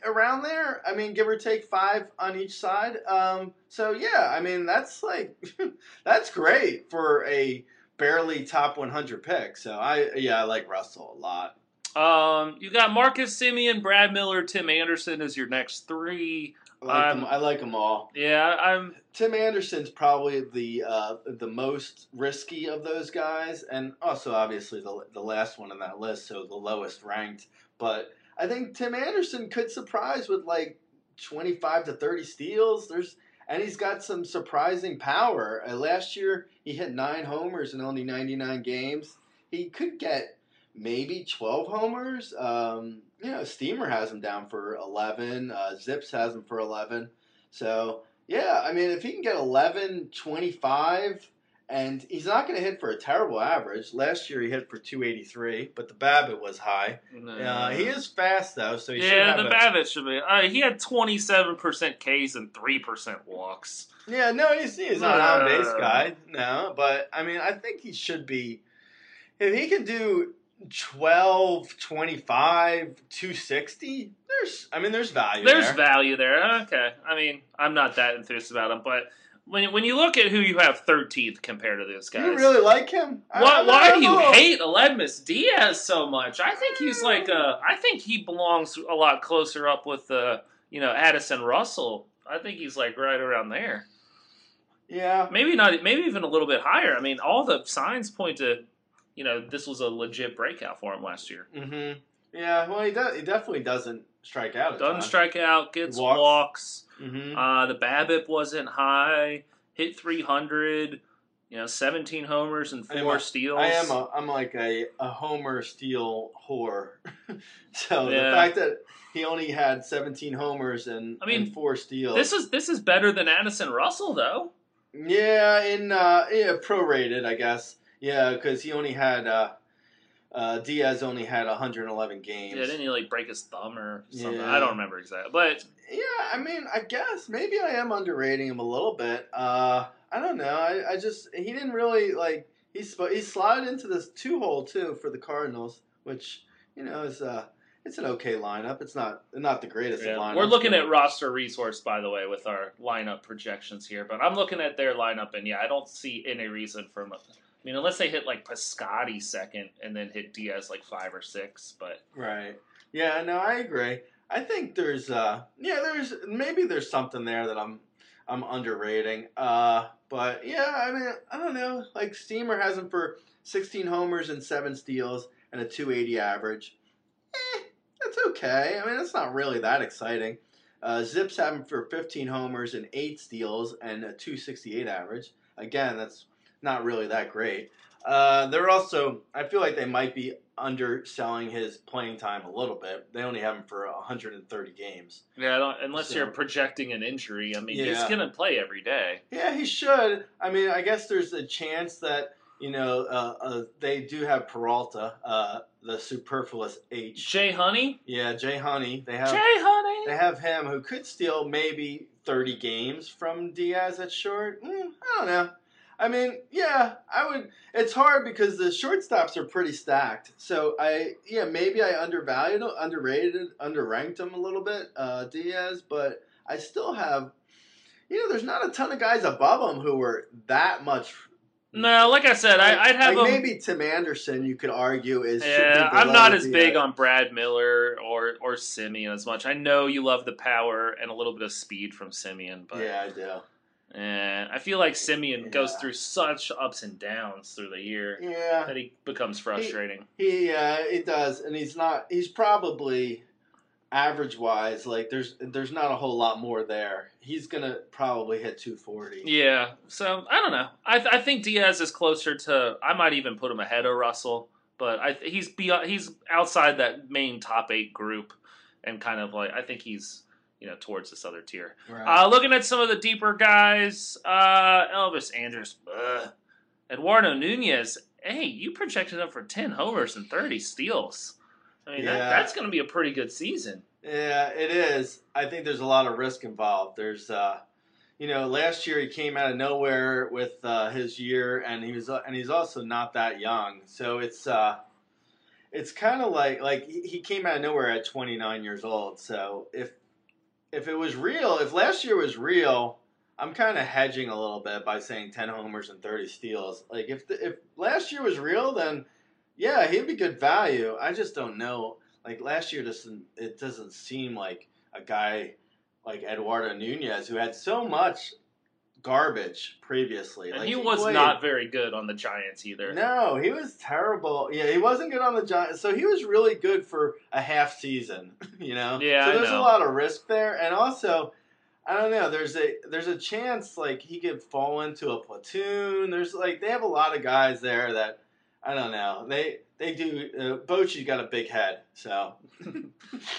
Around there, I mean, give or take five on each side. Um, so yeah, I mean that's like that's great for a barely top 100 pick. So I yeah I like Russell a lot. Um, you got Marcus Semien, Brad Miller, Tim Anderson as your next three. I like, Um, them, I like them all. Yeah, I'm. Tim Anderson's probably the uh, the most risky of those guys, and also obviously the the last one on that list, so the lowest ranked. But I think Tim Anderson could surprise with like twenty five to thirty steals. There's and he's got some surprising power. Uh, last year he hit nine homers in only ninety nine games. He could get maybe twelve homers. Um, you know, Steamer has him down for eleven. Uh, ZiPS has him for eleven. So yeah, I mean, if he can get 11, 25, and he's not going to hit for a terrible average. Last year he hit for 283, but the BABIP was high. Uh, he is fast, though, so he should Yeah, the a- BABIP should be. Uh, he had 27% Ks and 3% walks. Yeah, no, he's, he's not an on base guy, no, but I mean, I think he should be. If he can do 12, 25, 260, there's, I mean, there's value There's there. value there. Okay. I mean, I'm not that enthused about him, but when, when you look at who you have 13th compared to this Do guy, you really like him? Why, why don't you hate Aledmys Diaz so much? I think he's like a. I think he belongs a lot closer up with the you know Addison Russell. I think he's like right around there. Yeah, Maybe not. Maybe even a little bit higher. I mean, all the signs point to you know this was a legit breakout for him last year. hmm Yeah, well, he does. He definitely doesn't strike out. Doesn't strike out, gets Walks. walks. hmm Uh, the BABIP wasn't high. Hit 300. You know, 17 homers and four a- steals. I am a. I'm like a, a Homer steal whore. so Yeah. the fact that he only had 17 homers and I mean, and four steals. This is this is better than Addison Russell though. yeah, in uh, yeah, prorated, I guess. Yeah, because he only had uh, uh, Diaz only had 111 games. Yeah, didn't he like break his thumb or something? Yeah. I don't remember exactly, but Yeah, I mean, I guess maybe I am underrating him a little bit. Uh, I don't know. I, I just he didn't really like he sp- he slotted into this two hole too for the Cardinals, which you know is uh it's an okay lineup. It's not not the greatest yeah. of lineups. we're looking at roster resource by the way with our lineup projections here. But I'm looking at their lineup, and yeah, I don't see any reason for. I mean, unless they hit like Piscotti second and then hit Diaz like five or six, but right. Yeah, no, I agree. I think there's uh yeah there's maybe there's something there that I'm I'm underrating. Uh, but yeah, I mean I don't know. Like Steamer has him for 16 homers and seven steals and a 280 average. Eh, that's okay. I mean it's not really that exciting. Uh, ZiPS have him for 15 homers and eight steals and a 268 average. Again, that's not really that great. Uh, they're also, I feel like they might be underselling his playing time a little bit. They only have him for 130 games. Yeah, unless So- you're projecting an injury. I mean, he's gonna play every day. Yeah, he should. I mean, I guess there's a chance that you know uh, uh, they do have Peralta, uh, the superfluous H. Jay Honey, Yeah, Jay Honey. They have Jay Honey. they have him who could steal maybe 30 games from Diaz at short. Mm, I don't know. I mean, yeah, I would. It's hard because the shortstops are pretty stacked. So I, yeah, maybe I undervalued, underrated, underranked him a little bit, uh, Diaz. But I still have, you know, there's not a ton of guys above him who were that much. No, like I said, I, I'd have like him. maybe Tim Anderson. You could argue is. Yeah, I'm not as Diaz. big on Brad Miller or or Semien as much. I know you love the power and a little bit of speed from Semien, but Yeah, I do. Eh, I feel like Semien goes through such ups and downs through the year Yeah, that he becomes frustrating. He uh, it does, and he's not. He's probably average wise. Like there's there's not a whole lot more there. He's gonna probably hit 240. Yeah, so I don't know. I, th- I think Diaz is closer to. I might even put him ahead of Russell, but I th- he's beyond. He's outside that main top eight group, and kind of like I think he's you know towards this other tier. Right. Uh, looking at some of the deeper guys, uh, Elvis Andrus, ugh. Eduardo Nunez. Hey, you projected him for ten homers and thirty steals. I mean, that, that's going to be a pretty good season. yeah, it is. I think there's a lot of risk involved. There's uh, you know, last year he came out of nowhere with uh, his year, and he was and he's also not that young. So it's uh, it's kind of like like he came out of nowhere at 29 years old. So if if it was real, if last year was real, I'm kind of hedging a little bit by saying 10 homers and 30 steals. Like if the, if last year was real, then yeah, he'd be good value. I just don't know. Like last year doesn't it doesn't seem like a guy like Eduardo Nunez who had so much garbage previously. And like he was not very good on the Giants either. no, he was terrible. Yeah, he wasn't good on the Giants. So he was really good for a half season, you know? Yeah, So there's a lot of risk there. And also, I don't know, there's a there's a chance like he could fall into a platoon. There's like they have a lot of guys there that I don't know. They they do uh, Bochy's got a big head, so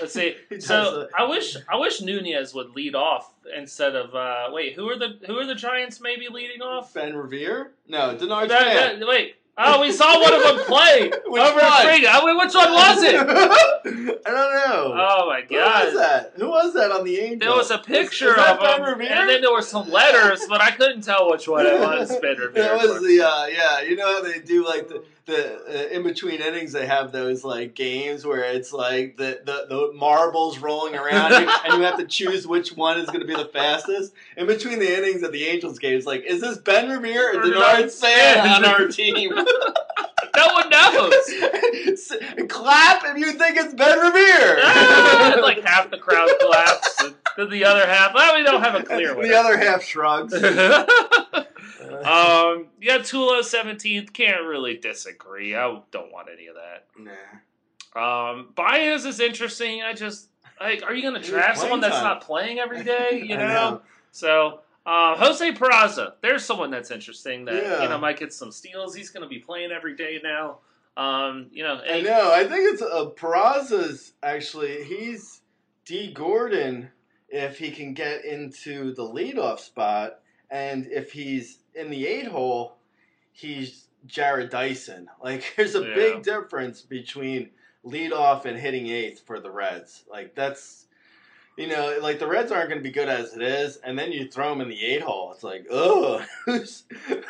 Let's see. So I wish I wish Nunez would lead off instead of uh, wait. Who are the who are the Giants maybe leading off? Ben Revere? No, Denard That- that- wait. Oh, we saw one of them play Which over one? I mean, which one was it? I don't know. Oh my god! Who was that? Who was that on the Angels? There was a picture is that of Ben him, Revere? and then there were some letters, but I couldn't tell which one it was. Ben Revere. That was the uh, yeah. You know how they do like the the uh, in between innings they have those like games where it's like the the, the marbles rolling around you, and you have to choose which one is going to be the fastest. In between the innings of the Angels game, it's like, is this Ben Revere or Denard Span on our team? no one knows. Clap if you think it's Ben Revere. Ah, like half the crowd claps, and then the other half. Well, we don't have a clear winner. the other half shrugs. um, yeah, Tulo seventeenth. Can't really disagree. I don't want any of that. nah. Um, Baez is interesting. I just like, are you going to draft someone that's time. not playing every day? You I know. So uh, Jose Peraza, there's someone that's interesting that Yeah. you know might get some steals. He's going to be playing every day now. Um, you know, I know. I think it's uh, Peraza's actually. He's Dee Gordon if he can get into the leadoff spot, and if he's in the eight hole, he's Jarrod Dyson. Like, there's a Yeah. big difference between leadoff and hitting eighth for the Reds. Like, that's. You know, like the Reds aren't going to be good as it is, and then you throw them in the eight hole. It's like, oh, who's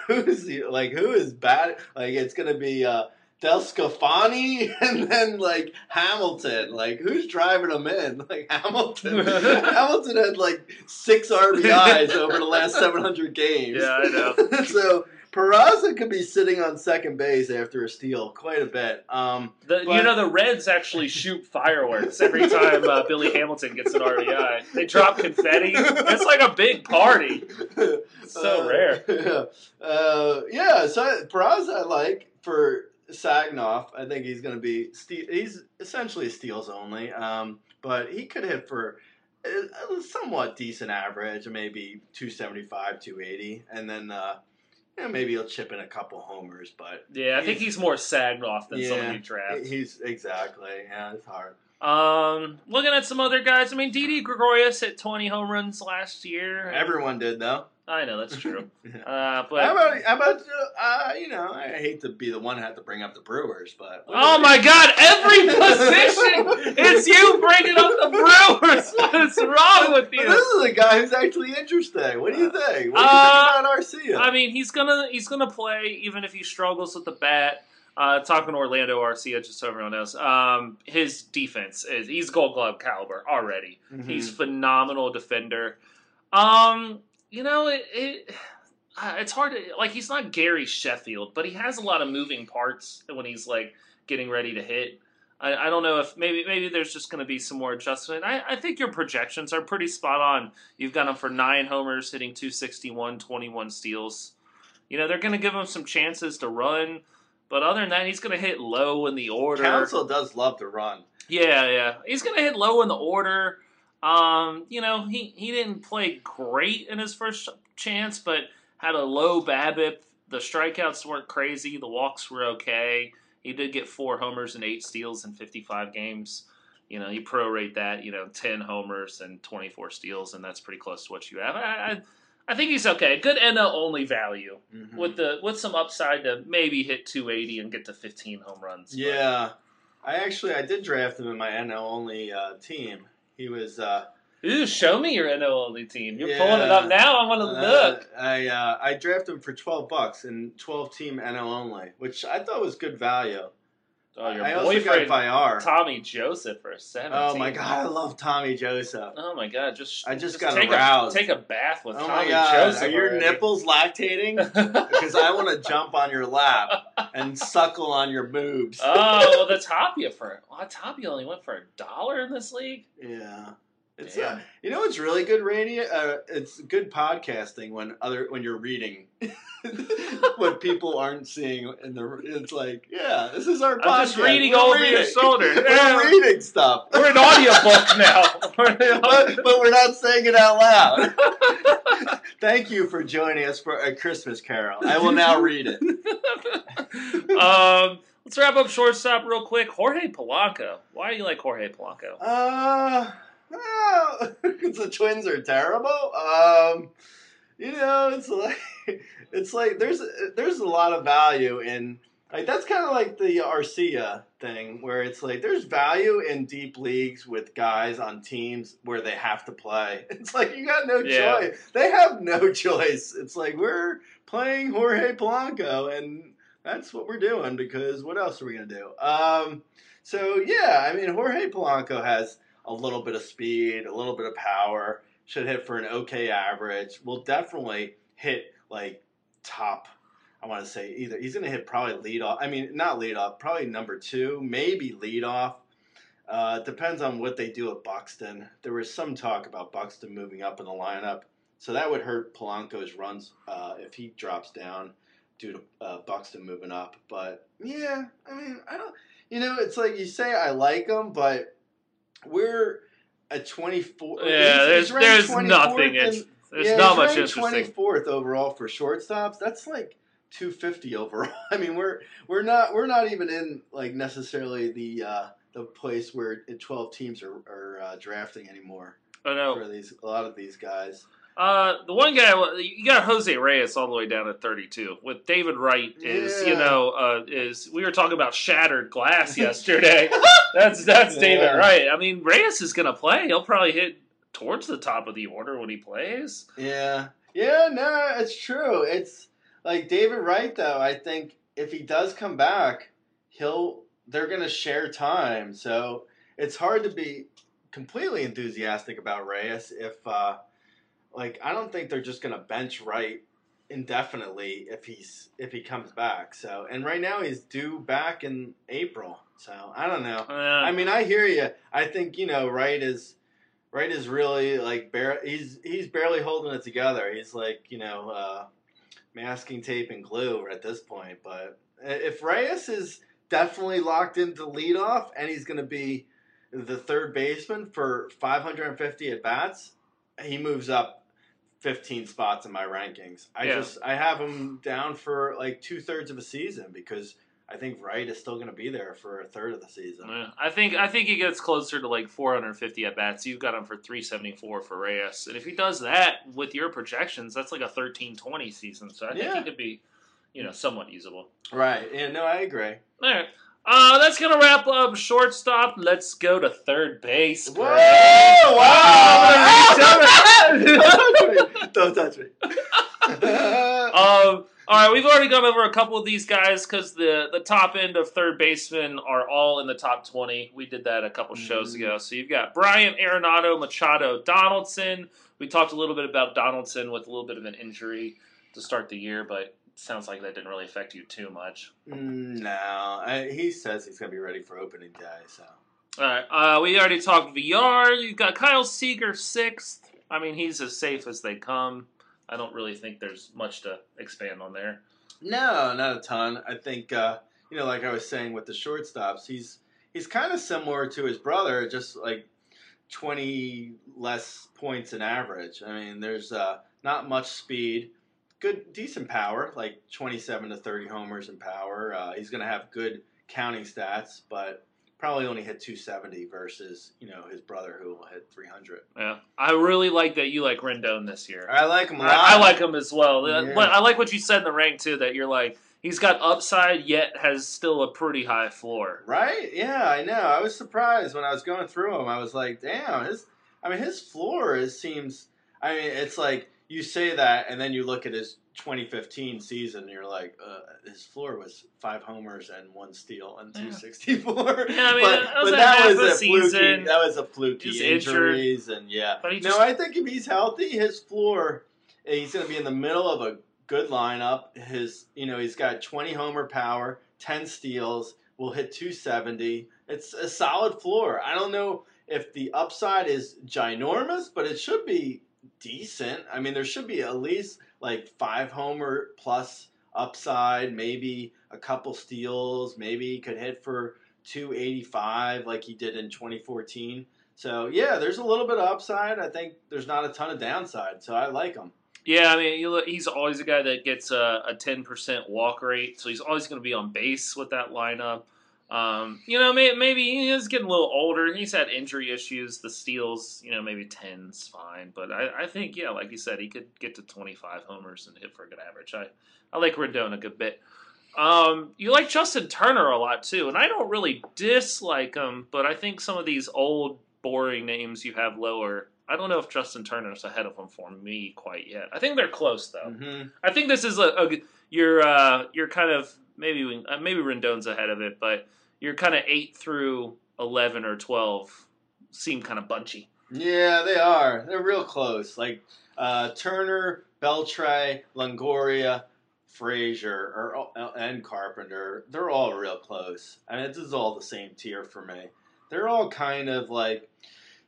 who's like who is bad? Like it's going to be uh, Del Scafani and then like Hamilton. Like who's driving them in? Like Hamilton. Hamilton had like six RBIs over the last 700 games. Yeah, I know. so Peraza could be sitting on second base after a steal quite a bit. Um, The, you know the Reds actually shoot fireworks every time uh, Billy Hamilton gets an RBI. They drop confetti. It's like a big party. So uh, rare. Yeah. Uh, yeah, so Peraza I like for SAGNOF. I think he's going to be ste- he's essentially steals only. Um, but he could hit for a, a somewhat decent average, maybe 275, 280 and then uh, maybe he'll chip in a couple homers, but Yeah, I think He's- more sagged off than some Yeah, of you draft. he's exactly yeah, it's hard. Um, looking at some other guys. I mean, Didi Gregorius hit 20 home runs last year. Everyone did though. I know that's true. Yeah. Uh, but how about how about uh, uh, you know I hate to be the one who had to bring up the Brewers, but oh my God, every position it's you bringing up the Brewers. What is wrong with But you? this is a guy who's actually interesting. What do you think? What do you Uh, think about Arcia? I mean, he's gonna he's gonna play even if he struggles with the bat. Uh, talking Orlando Arcia, just so everyone knows, um, his defense is he's Gold Glove caliber already. Mhm. He's phenomenal defender. Um, you know, it, it uh, it's hard to like. He's not Gary Sheffield, but he has a lot of moving parts when he's like getting ready to hit. I, I don't know if maybe maybe there's just going to be some more adjustment. I, I think your projections are pretty spot on. You've got him for nine homers, hitting 261, 21 steals. You know, they're going to give him some chances to run, but other than that, he's going to hit low in the order. Counsell does love to run. Yeah, yeah. He's gonna hit low in the order. Um, you know, he, he didn't play great in his first chance, but had a low BABIP. The strikeouts weren't crazy. The walks were okay. He did get four homers and eight steals in 55 games. You know, you prorate that, you know, 10 homers and 24 steals, and that's pretty close to what you have. I, I, I think he's okay. Good NL only value Mhm. with the with some upside to maybe hit 280 and get to 15 home runs. but- Yeah, I actually I did draft him in my NL only uh, team. He was uh, Ooh, show me your NL only team. You're Yeah. pulling it up now. I want to look. Uh, I uh, I drafted him for twelve bucks in twelve team NL only, which I thought was good value. Oh, your I also got boyfriend, Villar. Tommy Joseph, for seventeen. Oh my god, I love Tommy Joseph. Oh my god! Just I just got take aroused. A, take a bath with Oh Tommy my god, Joseph. are your already. nipples lactating? Because I want to jump on your lap and suckle on your boobs. oh well, the Tapia for well, Tapia only went for a dollar in this league. Yeah. It's Damn. uh, you know it's really good radio? Uh, it's good podcasting when other when you're reading what people aren't seeing in the. It's like, yeah, this is our podcast. I'm just reading We're over reading. your shoulder. We're Yeah. reading stuff. We're an audiobook now. But, but we're not saying it out loud. Thank you for joining us for a Christmas Carol. I will now read it. um, let's wrap up shortstop real quick. Jorge Polanco. Why do you like Jorge Polanco? Uh, well, the Twins are terrible. Um, you know, it's like it's like there's there's a lot of value in like that's kind of like the Arcia thing where it's like there's value in deep leagues with guys on teams where they have to play. It's like you got no Yeah. choice. They have no choice. It's like we're playing Jorge Polanco and that's what we're doing because what else are we gonna do? Um, so yeah, I mean Jorge Polanco has a little bit of speed, a little bit of power, should hit for an okay average. Will definitely hit like top. I want to say either he's going to hit probably lead off. I mean, not lead off, probably number two, maybe lead off. Uh, depends on what they do at Buxton. There was some talk about Buxton moving up in the lineup, so that would hurt Polanco's runs uh, if he drops down due to uh, Buxton moving up. But yeah, I mean, I don't. You know, it's like you say I like him, but we're at 24. Yeah, he's- there's he's there's 24th nothing. in- in- there's yeah, not much interesting. 24th overall for shortstops. That's like 250 overall. I mean, we're we're not we're not even in like necessarily the uh, the place where 12 teams are, are uh, drafting anymore I know. for these a lot of these guys. Uh, the one guy you got Jose Reyes all the way down at 32. With David Wright is you know uh, is we were talking about shattered glass yesterday. that's that's David Yeah. Wright. I mean Reyes is gonna play. He'll probably hit towards the top of the order when he plays. Yeah, yeah, no, it's true. It's like David Wright though. I think if he does come back, he'll they're gonna share time. So it's hard to be completely enthusiastic about Reyes if uh like I don't think they're just gonna bench Wright indefinitely if he's if he comes back. So and right now he's due back in April. So I don't know. Uh, I mean, I hear you. I think you know, Wright is Wright is really like bare. He's he's barely holding it together. He's like you know, uh, masking tape and glue at this point. But if Reyes is definitely locked into leadoff and he's going to be the third baseman for 550 at bats, he moves up 15 spots in my rankings. I Yeah. just I have him down for like two thirds of a season because I think Wright is still going to be there for a third of the season. Yeah, I think I think he gets closer to like 450 at bats. You've got him for 374 for Reyes, and if he does that with your projections, that's like a 13-20 season. So I think Yeah. he could be, you know, somewhat usable. Right? Yeah. No, I agree. All right. Uh, that's gonna wrap up shortstop. Let's go to third base. Whoa! Greg. Wow! Don't touch me. Um, all right, we've already gone over a couple of these guys because the the top end of third basemen are all in the top twenty. We did that a couple shows Mhm. ago. So you've got Bryant Arenado, Machado, Donaldson. We talked a little bit about Donaldson with a little bit of an injury to start the year, but sounds like that didn't really affect you too much. Mm, no, I, he says he's going to be ready for opening day. So All right, uh, we already talked VR. You've got Kyle Seager sixth. I mean, he's as safe as they come. I don't really think there's much to expand on there. no, not a ton. I think uh, you know, like I was saying with the shortstops, he's he's kind of similar to his brother, just like twenty less points in average. I mean, there's uh, not much speed. Good, decent power, like 27 to 30 homers in power. Uh, he's going to have good counting stats, but probably only hit 270 versus you know his brother who hit 300. Yeah, I really like that you like Rendon this year. I like him a lot. I, I like him as well, Uh, Yeah. but I like what you said in the rank too. That you're like he's got upside, yet has still a pretty high floor. Right? Yeah, I know. I was surprised when I was going through him. I was like, damn, his I mean his floor is seems I mean, it's like you say that and then you look at his 2015 season you're like, uh, his floor was five homers and one steal and 264. Yeah, I mean, but, that was but a that was a a season. fluky. That was a fluky Just injured. injuries and yeah. But he no, I think if he's healthy, his floor, he's going to be in the middle of a good lineup. His, you know, he's got 20 homer power, 10 steals, will hit 270. It's a solid floor. I don't know if the upside is ginormous, but it should be decent. I mean, there should be at least like five homer plus upside, maybe a couple steals, maybe he could hit for 285 like he did in 2014. So yeah, there's a little bit of upside. I think there's not a ton of downside. So I like him. Yeah, I mean, he's always a guy that gets a, a 10% walk rate, so he's always going to be on base with that lineup. Um, you know, may, maybe he's getting a little older. He's had injury issues. The steals, you know, maybe 10's fine. But I, I think, yeah, like you said, he could get to 25 homers and hit for a good average. I, I like Rendon a good bit. Um, you like Justin Turner a lot, too. And I don't really dislike him, but I think some of these old, boring names you have lower. I don't know if Justin Turner's ahead of him for me quite yet. I think they're close, though. Mm-hmm. I think this is a, a you're uh, you're kind of maybe uh, maybe Rendon's ahead of it, but you're kind of eight through eleven or twelve seem kind of bunchy. Yeah, they are. They're real close. Like uh, Turner, Beltre, Longoria, Frazier, or uh, and Carpenter. They're all real close. I mean, this is all the same tier for me. They're all kind of like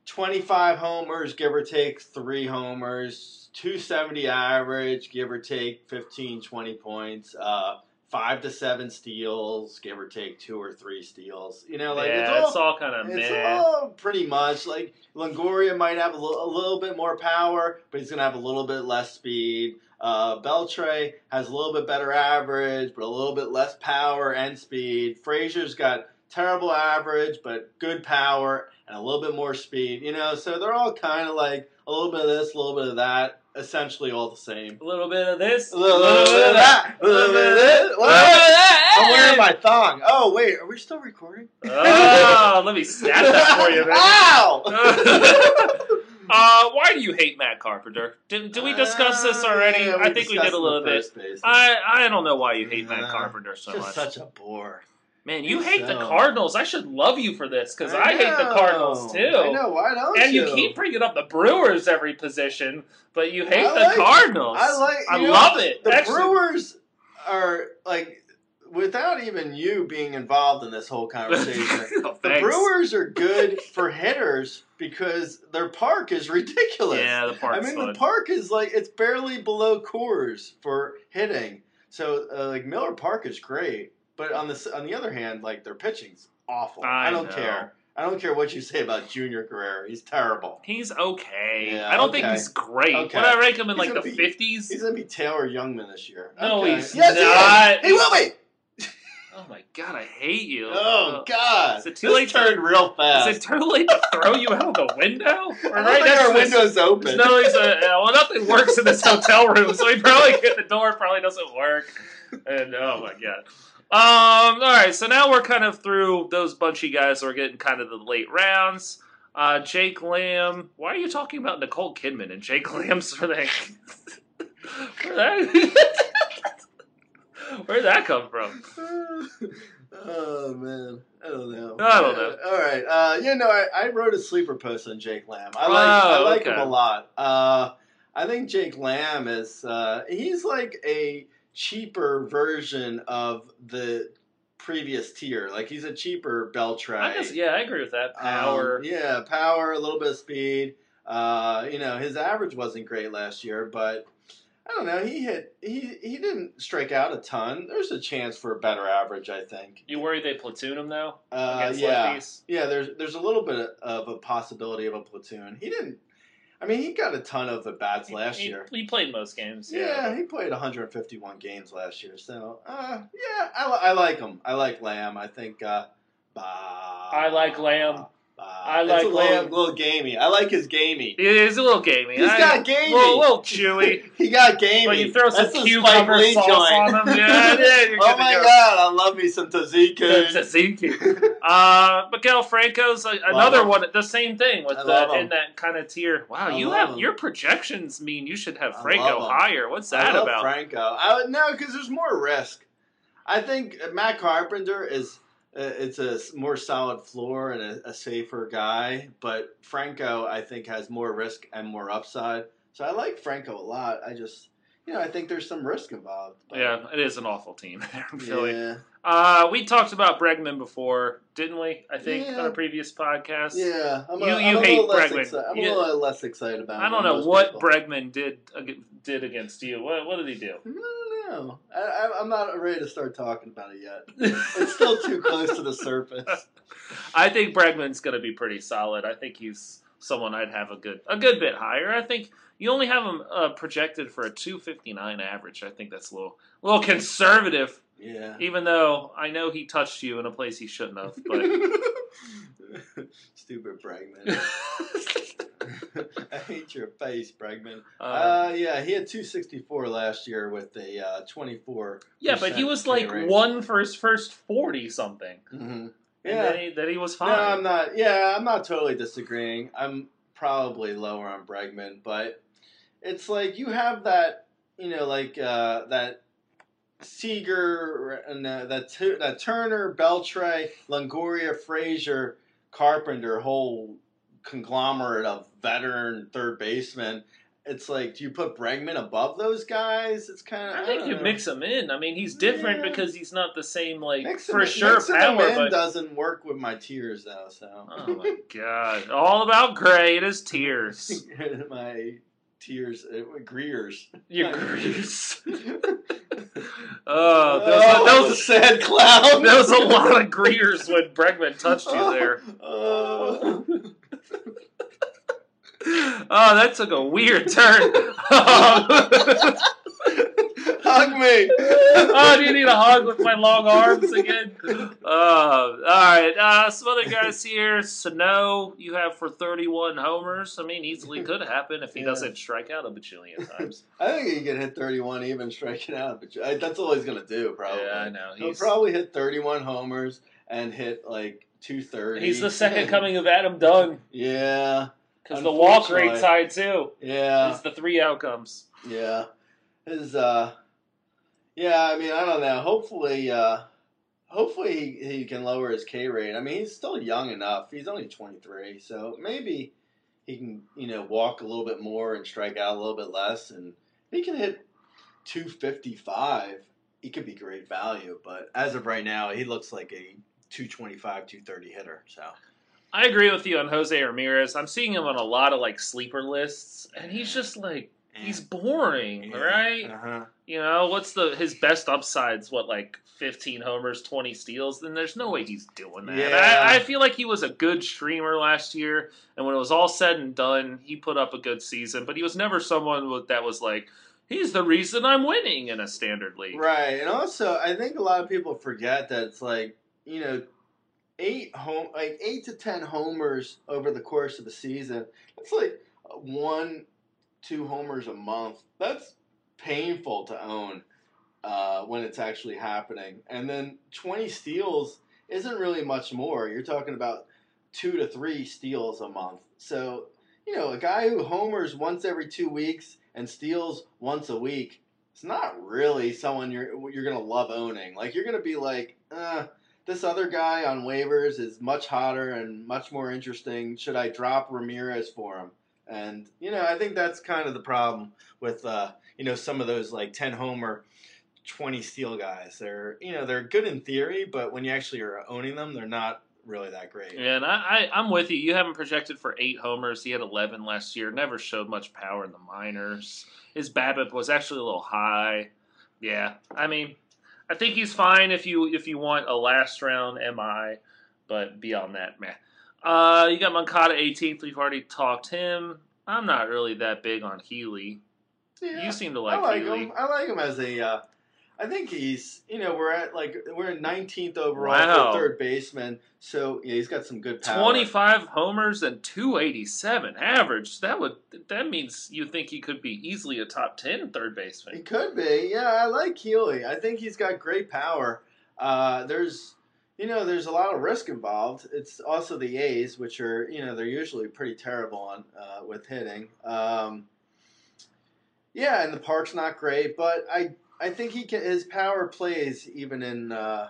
25 homers, give or take three homers, 270 average, give or take 15, 20 points. Uh, Five to seven steals, give or take two or three steals. You know, like it's yeah, all it's all kind of it's meh. all pretty much like Longoria might have a little, little bit more power, but he's gonna have a little bit less speed. Uh, Beltre has a little bit better average, but a little bit less power and speed. Frazier's got terrible average, but good power and a little bit more speed. You know, so they're all kind of like a little bit of this, a little bit of that, essentially all the same. A little bit of this, A little, bit of that, a little bit of this. a little bit of that. I'm wearing my thong. Oh wait, are we still recording? Oh, let me snap that for you, man. Ow! uh, why do you hate Matt Carpenter? Did, did we discuss this already? Uh, I think we did a little bit. base. I I don't know why you hate Matt Carpenter so much. such a bore. Man, you hate the Cardinals. I should love you for this because I, hate the. Cardinals too. I know. Why don't And you? you keep bringing up the Brewers every position, but you hate I the like- Cardinals. I like. I know, love it. The Actually, Brewers are like, without even you being involved in this whole conversation. Oh, The. Brewers are good for hitters because their park is ridiculous. Yeah, the park. I mean, fun. the park is like it's barely below Coors for hitting. So, uh, like Miller Park is great, but on the on the other hand, like their pitching's awful. I I, don't know. care. I don't care what you say about Junior Guerrero. He's terrible. He's okay. Yeah, I don't think he's great. Okay. Would I rank him in He's like the fifties? He's gonna be Taylor Jungmann this year. No, Okay. he's yes, not. He, he will be. Oh my god, I hate you. Oh Uh, God! Is it too this late to- turned real fast. Is it too late to throw you out the window? I right next our to window's open. No, he's a, well, nothing works in this hotel room, so he probably get the door probably doesn't work. And oh my god. Um, all right, so now we're kind of through those bunchy guys. So we're getting kind of the late rounds. Uh, Jake Lamb. Why are you talking about Nicole Kidman and Jake Lamb's for the? Where that? Where'd that come from? oh man, I don't know. I don't know. All right, uh, yeah, no, I, I wrote a sleeper post on Jake Lamb. I like I Oh, like okay. him a lot. Uh, I think Jake Lamb is uh, he's like a cheaper version of the previous tier. Like he's a cheaper Beltre. I guess, yeah, I agree with that. Power. Um, yeah, power, a little bit of speed. Uh, you know, his average wasn't great last year, but I don't know. He hit. He he didn't strike out a ton. There's a chance for a better average, I think. You worry they platoon him though Uh, yeah, lefties? yeah. There's there's a little bit of a possibility of a platoon. He didn't. I mean, he got a ton of at bats last he, year. He played most games. Yeah, Yeah. he played 151 games last year. So, uh, yeah, I, I like him. I like Lamb. I think. Uh, bah, I like Lamb. Bah. I It's like a little, little gamey. I like his gamey. It is a little gamey. He's I- got gamey. Little, little chewy. he got gamey. But you throw some That's cucumber sauce joint. on them. Yeah, yeah, oh my go. god, I love me some tzatziki. Tzatziki. Uh, Miguel Franco's a, another him. one. The same thing with the, in that kind of tier. Wow, I you have him. your projections mean you should have Franco higher. What's that about? Franco. I would no, because there's more risk. I think Matt Carpenter is uh, Uh, it's a more solid floor and a, a safer guy, but Franco I think has more risk and more upside. So I like Franco a lot. I just you know I think there's some risk involved. but- Yeah, it is an awful team there in Philly. yeah, Uh, we talked about Bregman before, didn't we? I think Yeah. on a previous podcast. yeah. I'm a, You- I'm you a hate little less Bregman. exci- I'm You- a little less excited about. I don't know what people. Bregman did did against you. What what did he do? I don't know. I, I, I'm not ready to start talking about it yet. It's still too close to the surface. I think Bregman's going to be pretty solid. I think he's someone I'd have a good a good bit higher. I think you only have him uh, projected for a 259 average. I think that's a little a little conservative. Yeah. Even though I know he touched you in a place he shouldn't have, but Stupid Bregman. I hate your face, Bregman. uh, Uh, yeah, he had 264 last year with a uh, 24. yeah, but he was like rate. one for his first 40 something, Mhm. and Yeah. then he, then he was fine. No. I'm not. Yeah, I'm not totally disagreeing. I'm probably lower on Bregman, but it's like you have that, you know, like uh, that Seager and uh, that Tu- that Turner, Beltre, Longoria, Frazier, Carpenter, whole conglomerate of veteran third basemen. It's like, do you put Bregman above those guys? It's kind of. I think you mix him in. I mean, he's different Yeah. because he's not the same like Mix for him, sure mixing power, but doesn't work with my tears though. So. Oh my god! All about Grey. It is tears. my tears, uh, Greers. Your Greers. Oh, that was, a, there, was a, sad clown. there was a lot of Greers when Bregman touched you there. Oh. Oh, that took a weird turn. Hug me. oh, do you need a hug with my long arms again? Uh, all right. Uh, some other guys here. Sano, you have for 31 homers. I mean, easily could happen if he Yeah. doesn't strike out a bajillion times. I think he can hit 31 even striking out, but I, that's all he's gonna do probably. Yeah, I know. He'll probably hit 31 homers and hit like 230. he's the second coming of Adam Dunn Yeah, because the walk Unfortunately. rate's high too. yeah. It's the three outcomes. Yeah. His uh yeah, I mean, I don't know. Hopefully uh hopefully he, he can lower his K rate. I mean, he's still young enough. He's only 23, so maybe he can, you know, walk a little bit more and strike out a little bit less and he can hit 255. He could be great value, but as of right now, he looks like a 225, 230 hitter. So, I agree with you on Jose Ramirez. I'm seeing him on a lot of like sleeper lists, and he's just like He's boring, right? Uh-huh. You know, what's the his best upsides? What like fifteen homers, twenty steals? Then there's no way he's doing that. Yeah. I, I feel like he was a good streamer last year, and when it was all said and done, he put up a good season. But he was never someone with, that was like, he's the reason I'm winning in a standard league. Right, and also I think a lot of people forget that it's like you know eight home like eight to ten homers over the course of the season. It's like one, two homers a month. That's painful to own uh, when it's actually happening. And then twenty steals isn't really much more. You're talking about two to three steals a month. So you know a guy who homers once every two weeks and steals once a week it's not really someone you're you're gonna love owning. Like you're gonna be like, uh, this other guy on waivers is much hotter and much more interesting. Should I drop Ramirez for him? And you know, I think that's kind of the problem with uh, you know some of those like ten homer, twenty steal guys. They're you know they're good in theory, but when you actually are owning them, they're not really that great. Yeah, and I, I, I'm with you. You haven't projected for eight homers. He had 11 last year. Never showed much power in the minors. His BABIP was actually a little high. Yeah, I mean, I think he's fine if you if you want a last round MI, but beyond that, meh. Uh, you got Moncada 18th. We've already talked him. I'm not really that big on Healy. Yeah. You seem to like, I like Healy. him. I like him as a. Uh, I think he's. You know, we're at like we're in 19th overall Wow. for third baseman. So yeah, he's got some good power. 25 homers and 287 average. That would that means you think he could be easily a top 10 third baseman. He could be. Yeah, I like Healy. I think he's got great power. Uh, there's. You know, there's a lot of risk involved. It's also the A's, which are, you know, they're usually pretty terrible on uh, with hitting. Um, yeah, and the park's not great, but I I think he can. His power plays even in uh,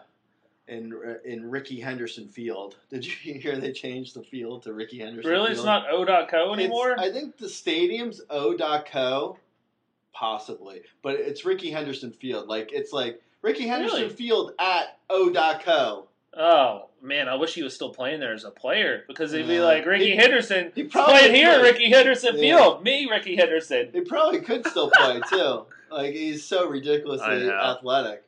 in in Rickey Henderson Field. Did you hear they changed the field to Rickey Henderson? Really, Field? it's not O.co anymore. It's- I think the stadium's O.co, possibly, but it's Rickey Henderson Field. Like it's like Rickey Henderson Really? Field at O.co. oh man, I wish he was still playing there as a player because it'd be like Rickey He- Henderson he probably playing here, could. Rickey Henderson Yeah. Field. Me, Rickey Henderson. He probably could still play too. Like he's so ridiculously athletic.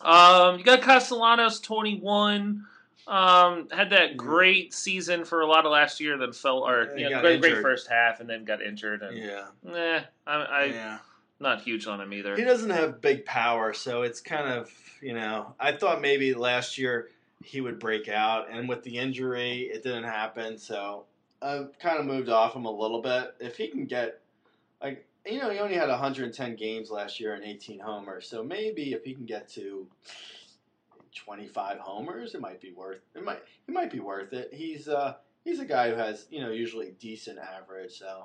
Um, you got Castellanos, twenty-one. Um, had that great season for a lot of last year, then fell or He you know, great, great first half, and then got injured. And Yeah, I, I yeah. not huge on him either. He doesn't have big power, so it's kind of you know. I thought maybe last year he would break out, and with the injury, it didn't happen. So I've kind of moved off him a little bit. If he can get like you know, he only had 110 games last year and 18 homers, so maybe if he can get to 25 homers, it might be worth it. Might it might be worth it. He's uh he's a guy who has you know usually decent average, so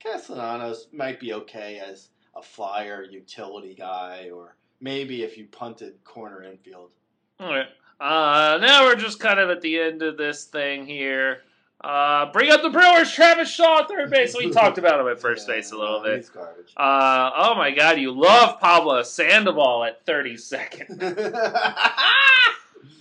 Castellanos might be okay as a flyer utility guy, or maybe if you punted corner infield. All right. Uh, now we're just kind of at the end of this thing here. Uh, bring up the Brewers, Travis Shaw, at third base. We talked about him at first Yeah, base a little bit. Uh, oh my God, you love Pablo Sandoval at 32nd.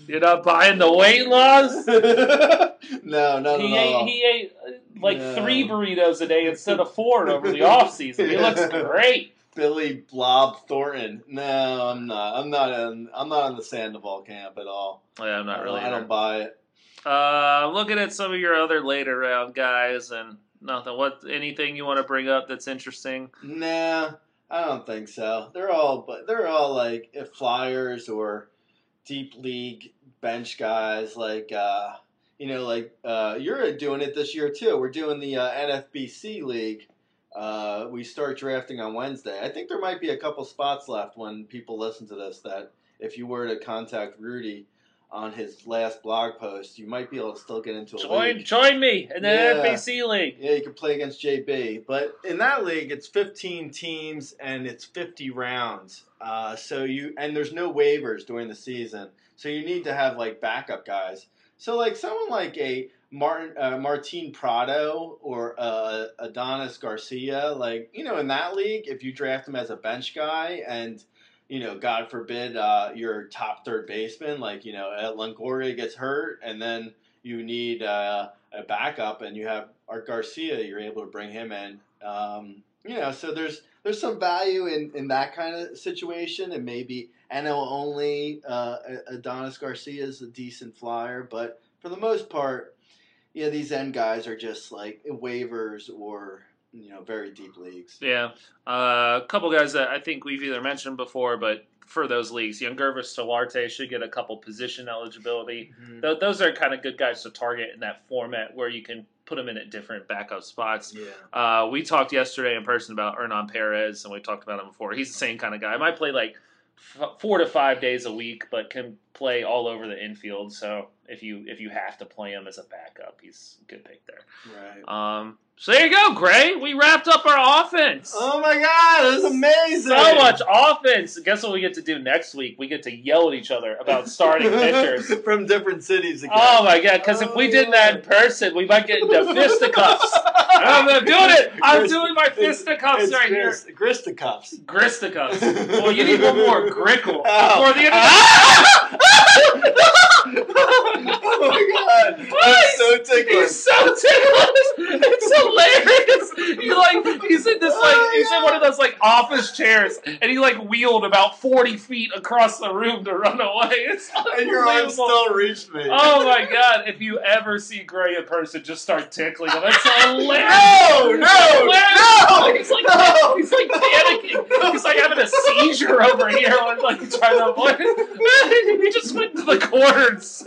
You're not buying the weight loss? no, not he at ate all. he ate like No. three burritos a day instead of four over the off season. He looks great. Billy Blob Thornton. No, I'm not. I'm not in. I'm not in the Sandoval camp at all. Yeah, I'm not really. I don't either. buy it. Uh, looking at some of your other later round guys and nothing. What anything you want to bring up that's interesting? Nah, I don't think so. They're all, but they're all like if flyers or deep league bench guys. Like, uh, you know, like uh, you're doing it this year too. We're doing the uh, NFBC league. Uh, we start drafting on Wednesday. I think there might be a couple spots left when people listen to this. That if you were to contact Rudy on his last blog post, you might be able to still get into a Join league. join me in the Yeah. League. Yeah, you can play against JB, but in that league, it's 15 teams and it's 50 rounds. Uh, so you and there's no waivers during the season, so you need to have like backup guys. So like someone like a Martin uh, Martin Prado or uh, Adonis Garcia, like you know, in that league, if you draft him as a bench guy and you know, God forbid, uh, your top third baseman, like you know, uh, Longoria gets hurt, and then you need uh, a backup, and you have Art Garcia, you're able to bring him in. Um, you know, so there's there's some value in, in that kind of situation, and maybe NL only uh, Adonis Garcia is a decent flyer, but for the most part, yeah, these end guys are just like waivers or you know very deep leagues. Yeah, uh, a couple guys that I think we've either mentioned before, but for those leagues, Yangervis Solarte should get a couple position eligibility. Mhm. Th- those are kind of good guys to target in that format where you can put them in at different backup spots. Yeah. Uh, we talked yesterday in person about Hernan Perez, and we talked about him before. He's the same kind of guy. Might play like f- four to five days a week, but can play all over the infield. So if you if you have to play him as a backup, he's a good pick there. Right. Um, so there you go, Grey. We wrapped up our offense. Oh my god, it was amazing! So much offense. Guess what we get to do next week? We get to yell at each other about starting pitchers. from different cities again. Oh my god! Because if we did that in person, we might get into fisticuffs. I'm doing it. I'm Grist- doing my fisticuffs right here. grist- Gristicuffs. Gristicuffs. Well, you need one more grickle. Oh. For the end of oh my god, I'm so tickled. He's so ticklish. It's hilarious. He like he's in this like he's in one of those like office chairs, and he like wheeled about forty feet across the room to run away. It's and your arm still reached me. Oh my god! If you ever see Grey in person, just start tickling him. It's hilarious. No, no, hilarious. no, He's like no. he's like panicking. He's like having a seizure over here, when, like trying to avoid. he just went to the corners.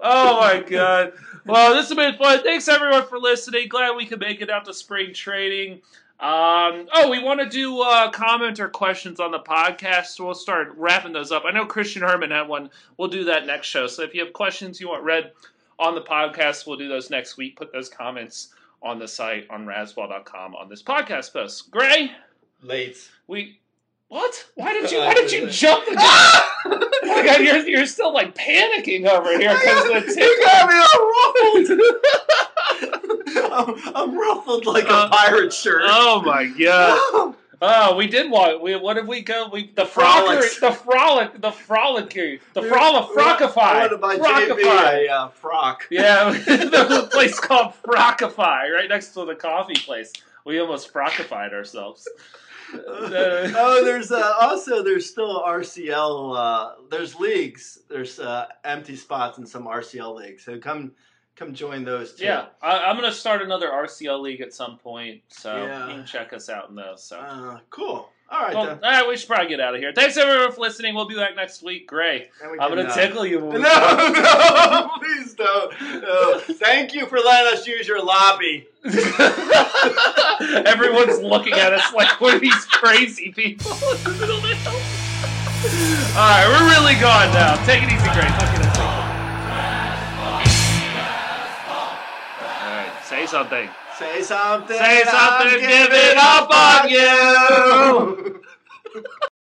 Oh my god! Well, this has been fun. Thanks everyone for listening. Glad we could make it out to spring training. Um, oh, we want to do uh, comment or questions on the podcast. So we'll start wrapping those up. I know Christian Herman had one. We'll do that next show. So if you have questions you want read on the podcast, we'll do those next week. Put those comments on the site on Razzball.com on this podcast post. Grey, Late. we what? Why did you? Why did you jump? The oh my God, you're you're still like panicking over here because the you got me all ruffled. I'm, I'm ruffled like Uh, a pirate shirt. Oh my god! Oh, we did what? We what did we go? We the frolic, the frolic, the frolicky, the frolic, frockify, want to buy frockify. Uh, frock. Yeah, the place called Frockify, right next to the coffee place. We almost frockified ourselves. Oh, there's uh, also there's still RCL. Uh, there's leagues. There's uh, empty spots in some RCL leagues. So come come join those too. yeah, I, I'm gonna start another RCL league at some point, so Yeah. you can check us out in those. So, Uh, cool. All right well, then. all right, we should probably get out of here. Thanks everyone for listening. We'll be back next week. Great. And we I'm gonna uh, tickle you. No, no, please don't. No. Thank you for letting us use your lobby. Everyone's looking at us like we're these crazy people in the middle of the. All right, we're really gone now. Take it easy, Grey. Us. All right, say something. Say something. Say something, give it up on you.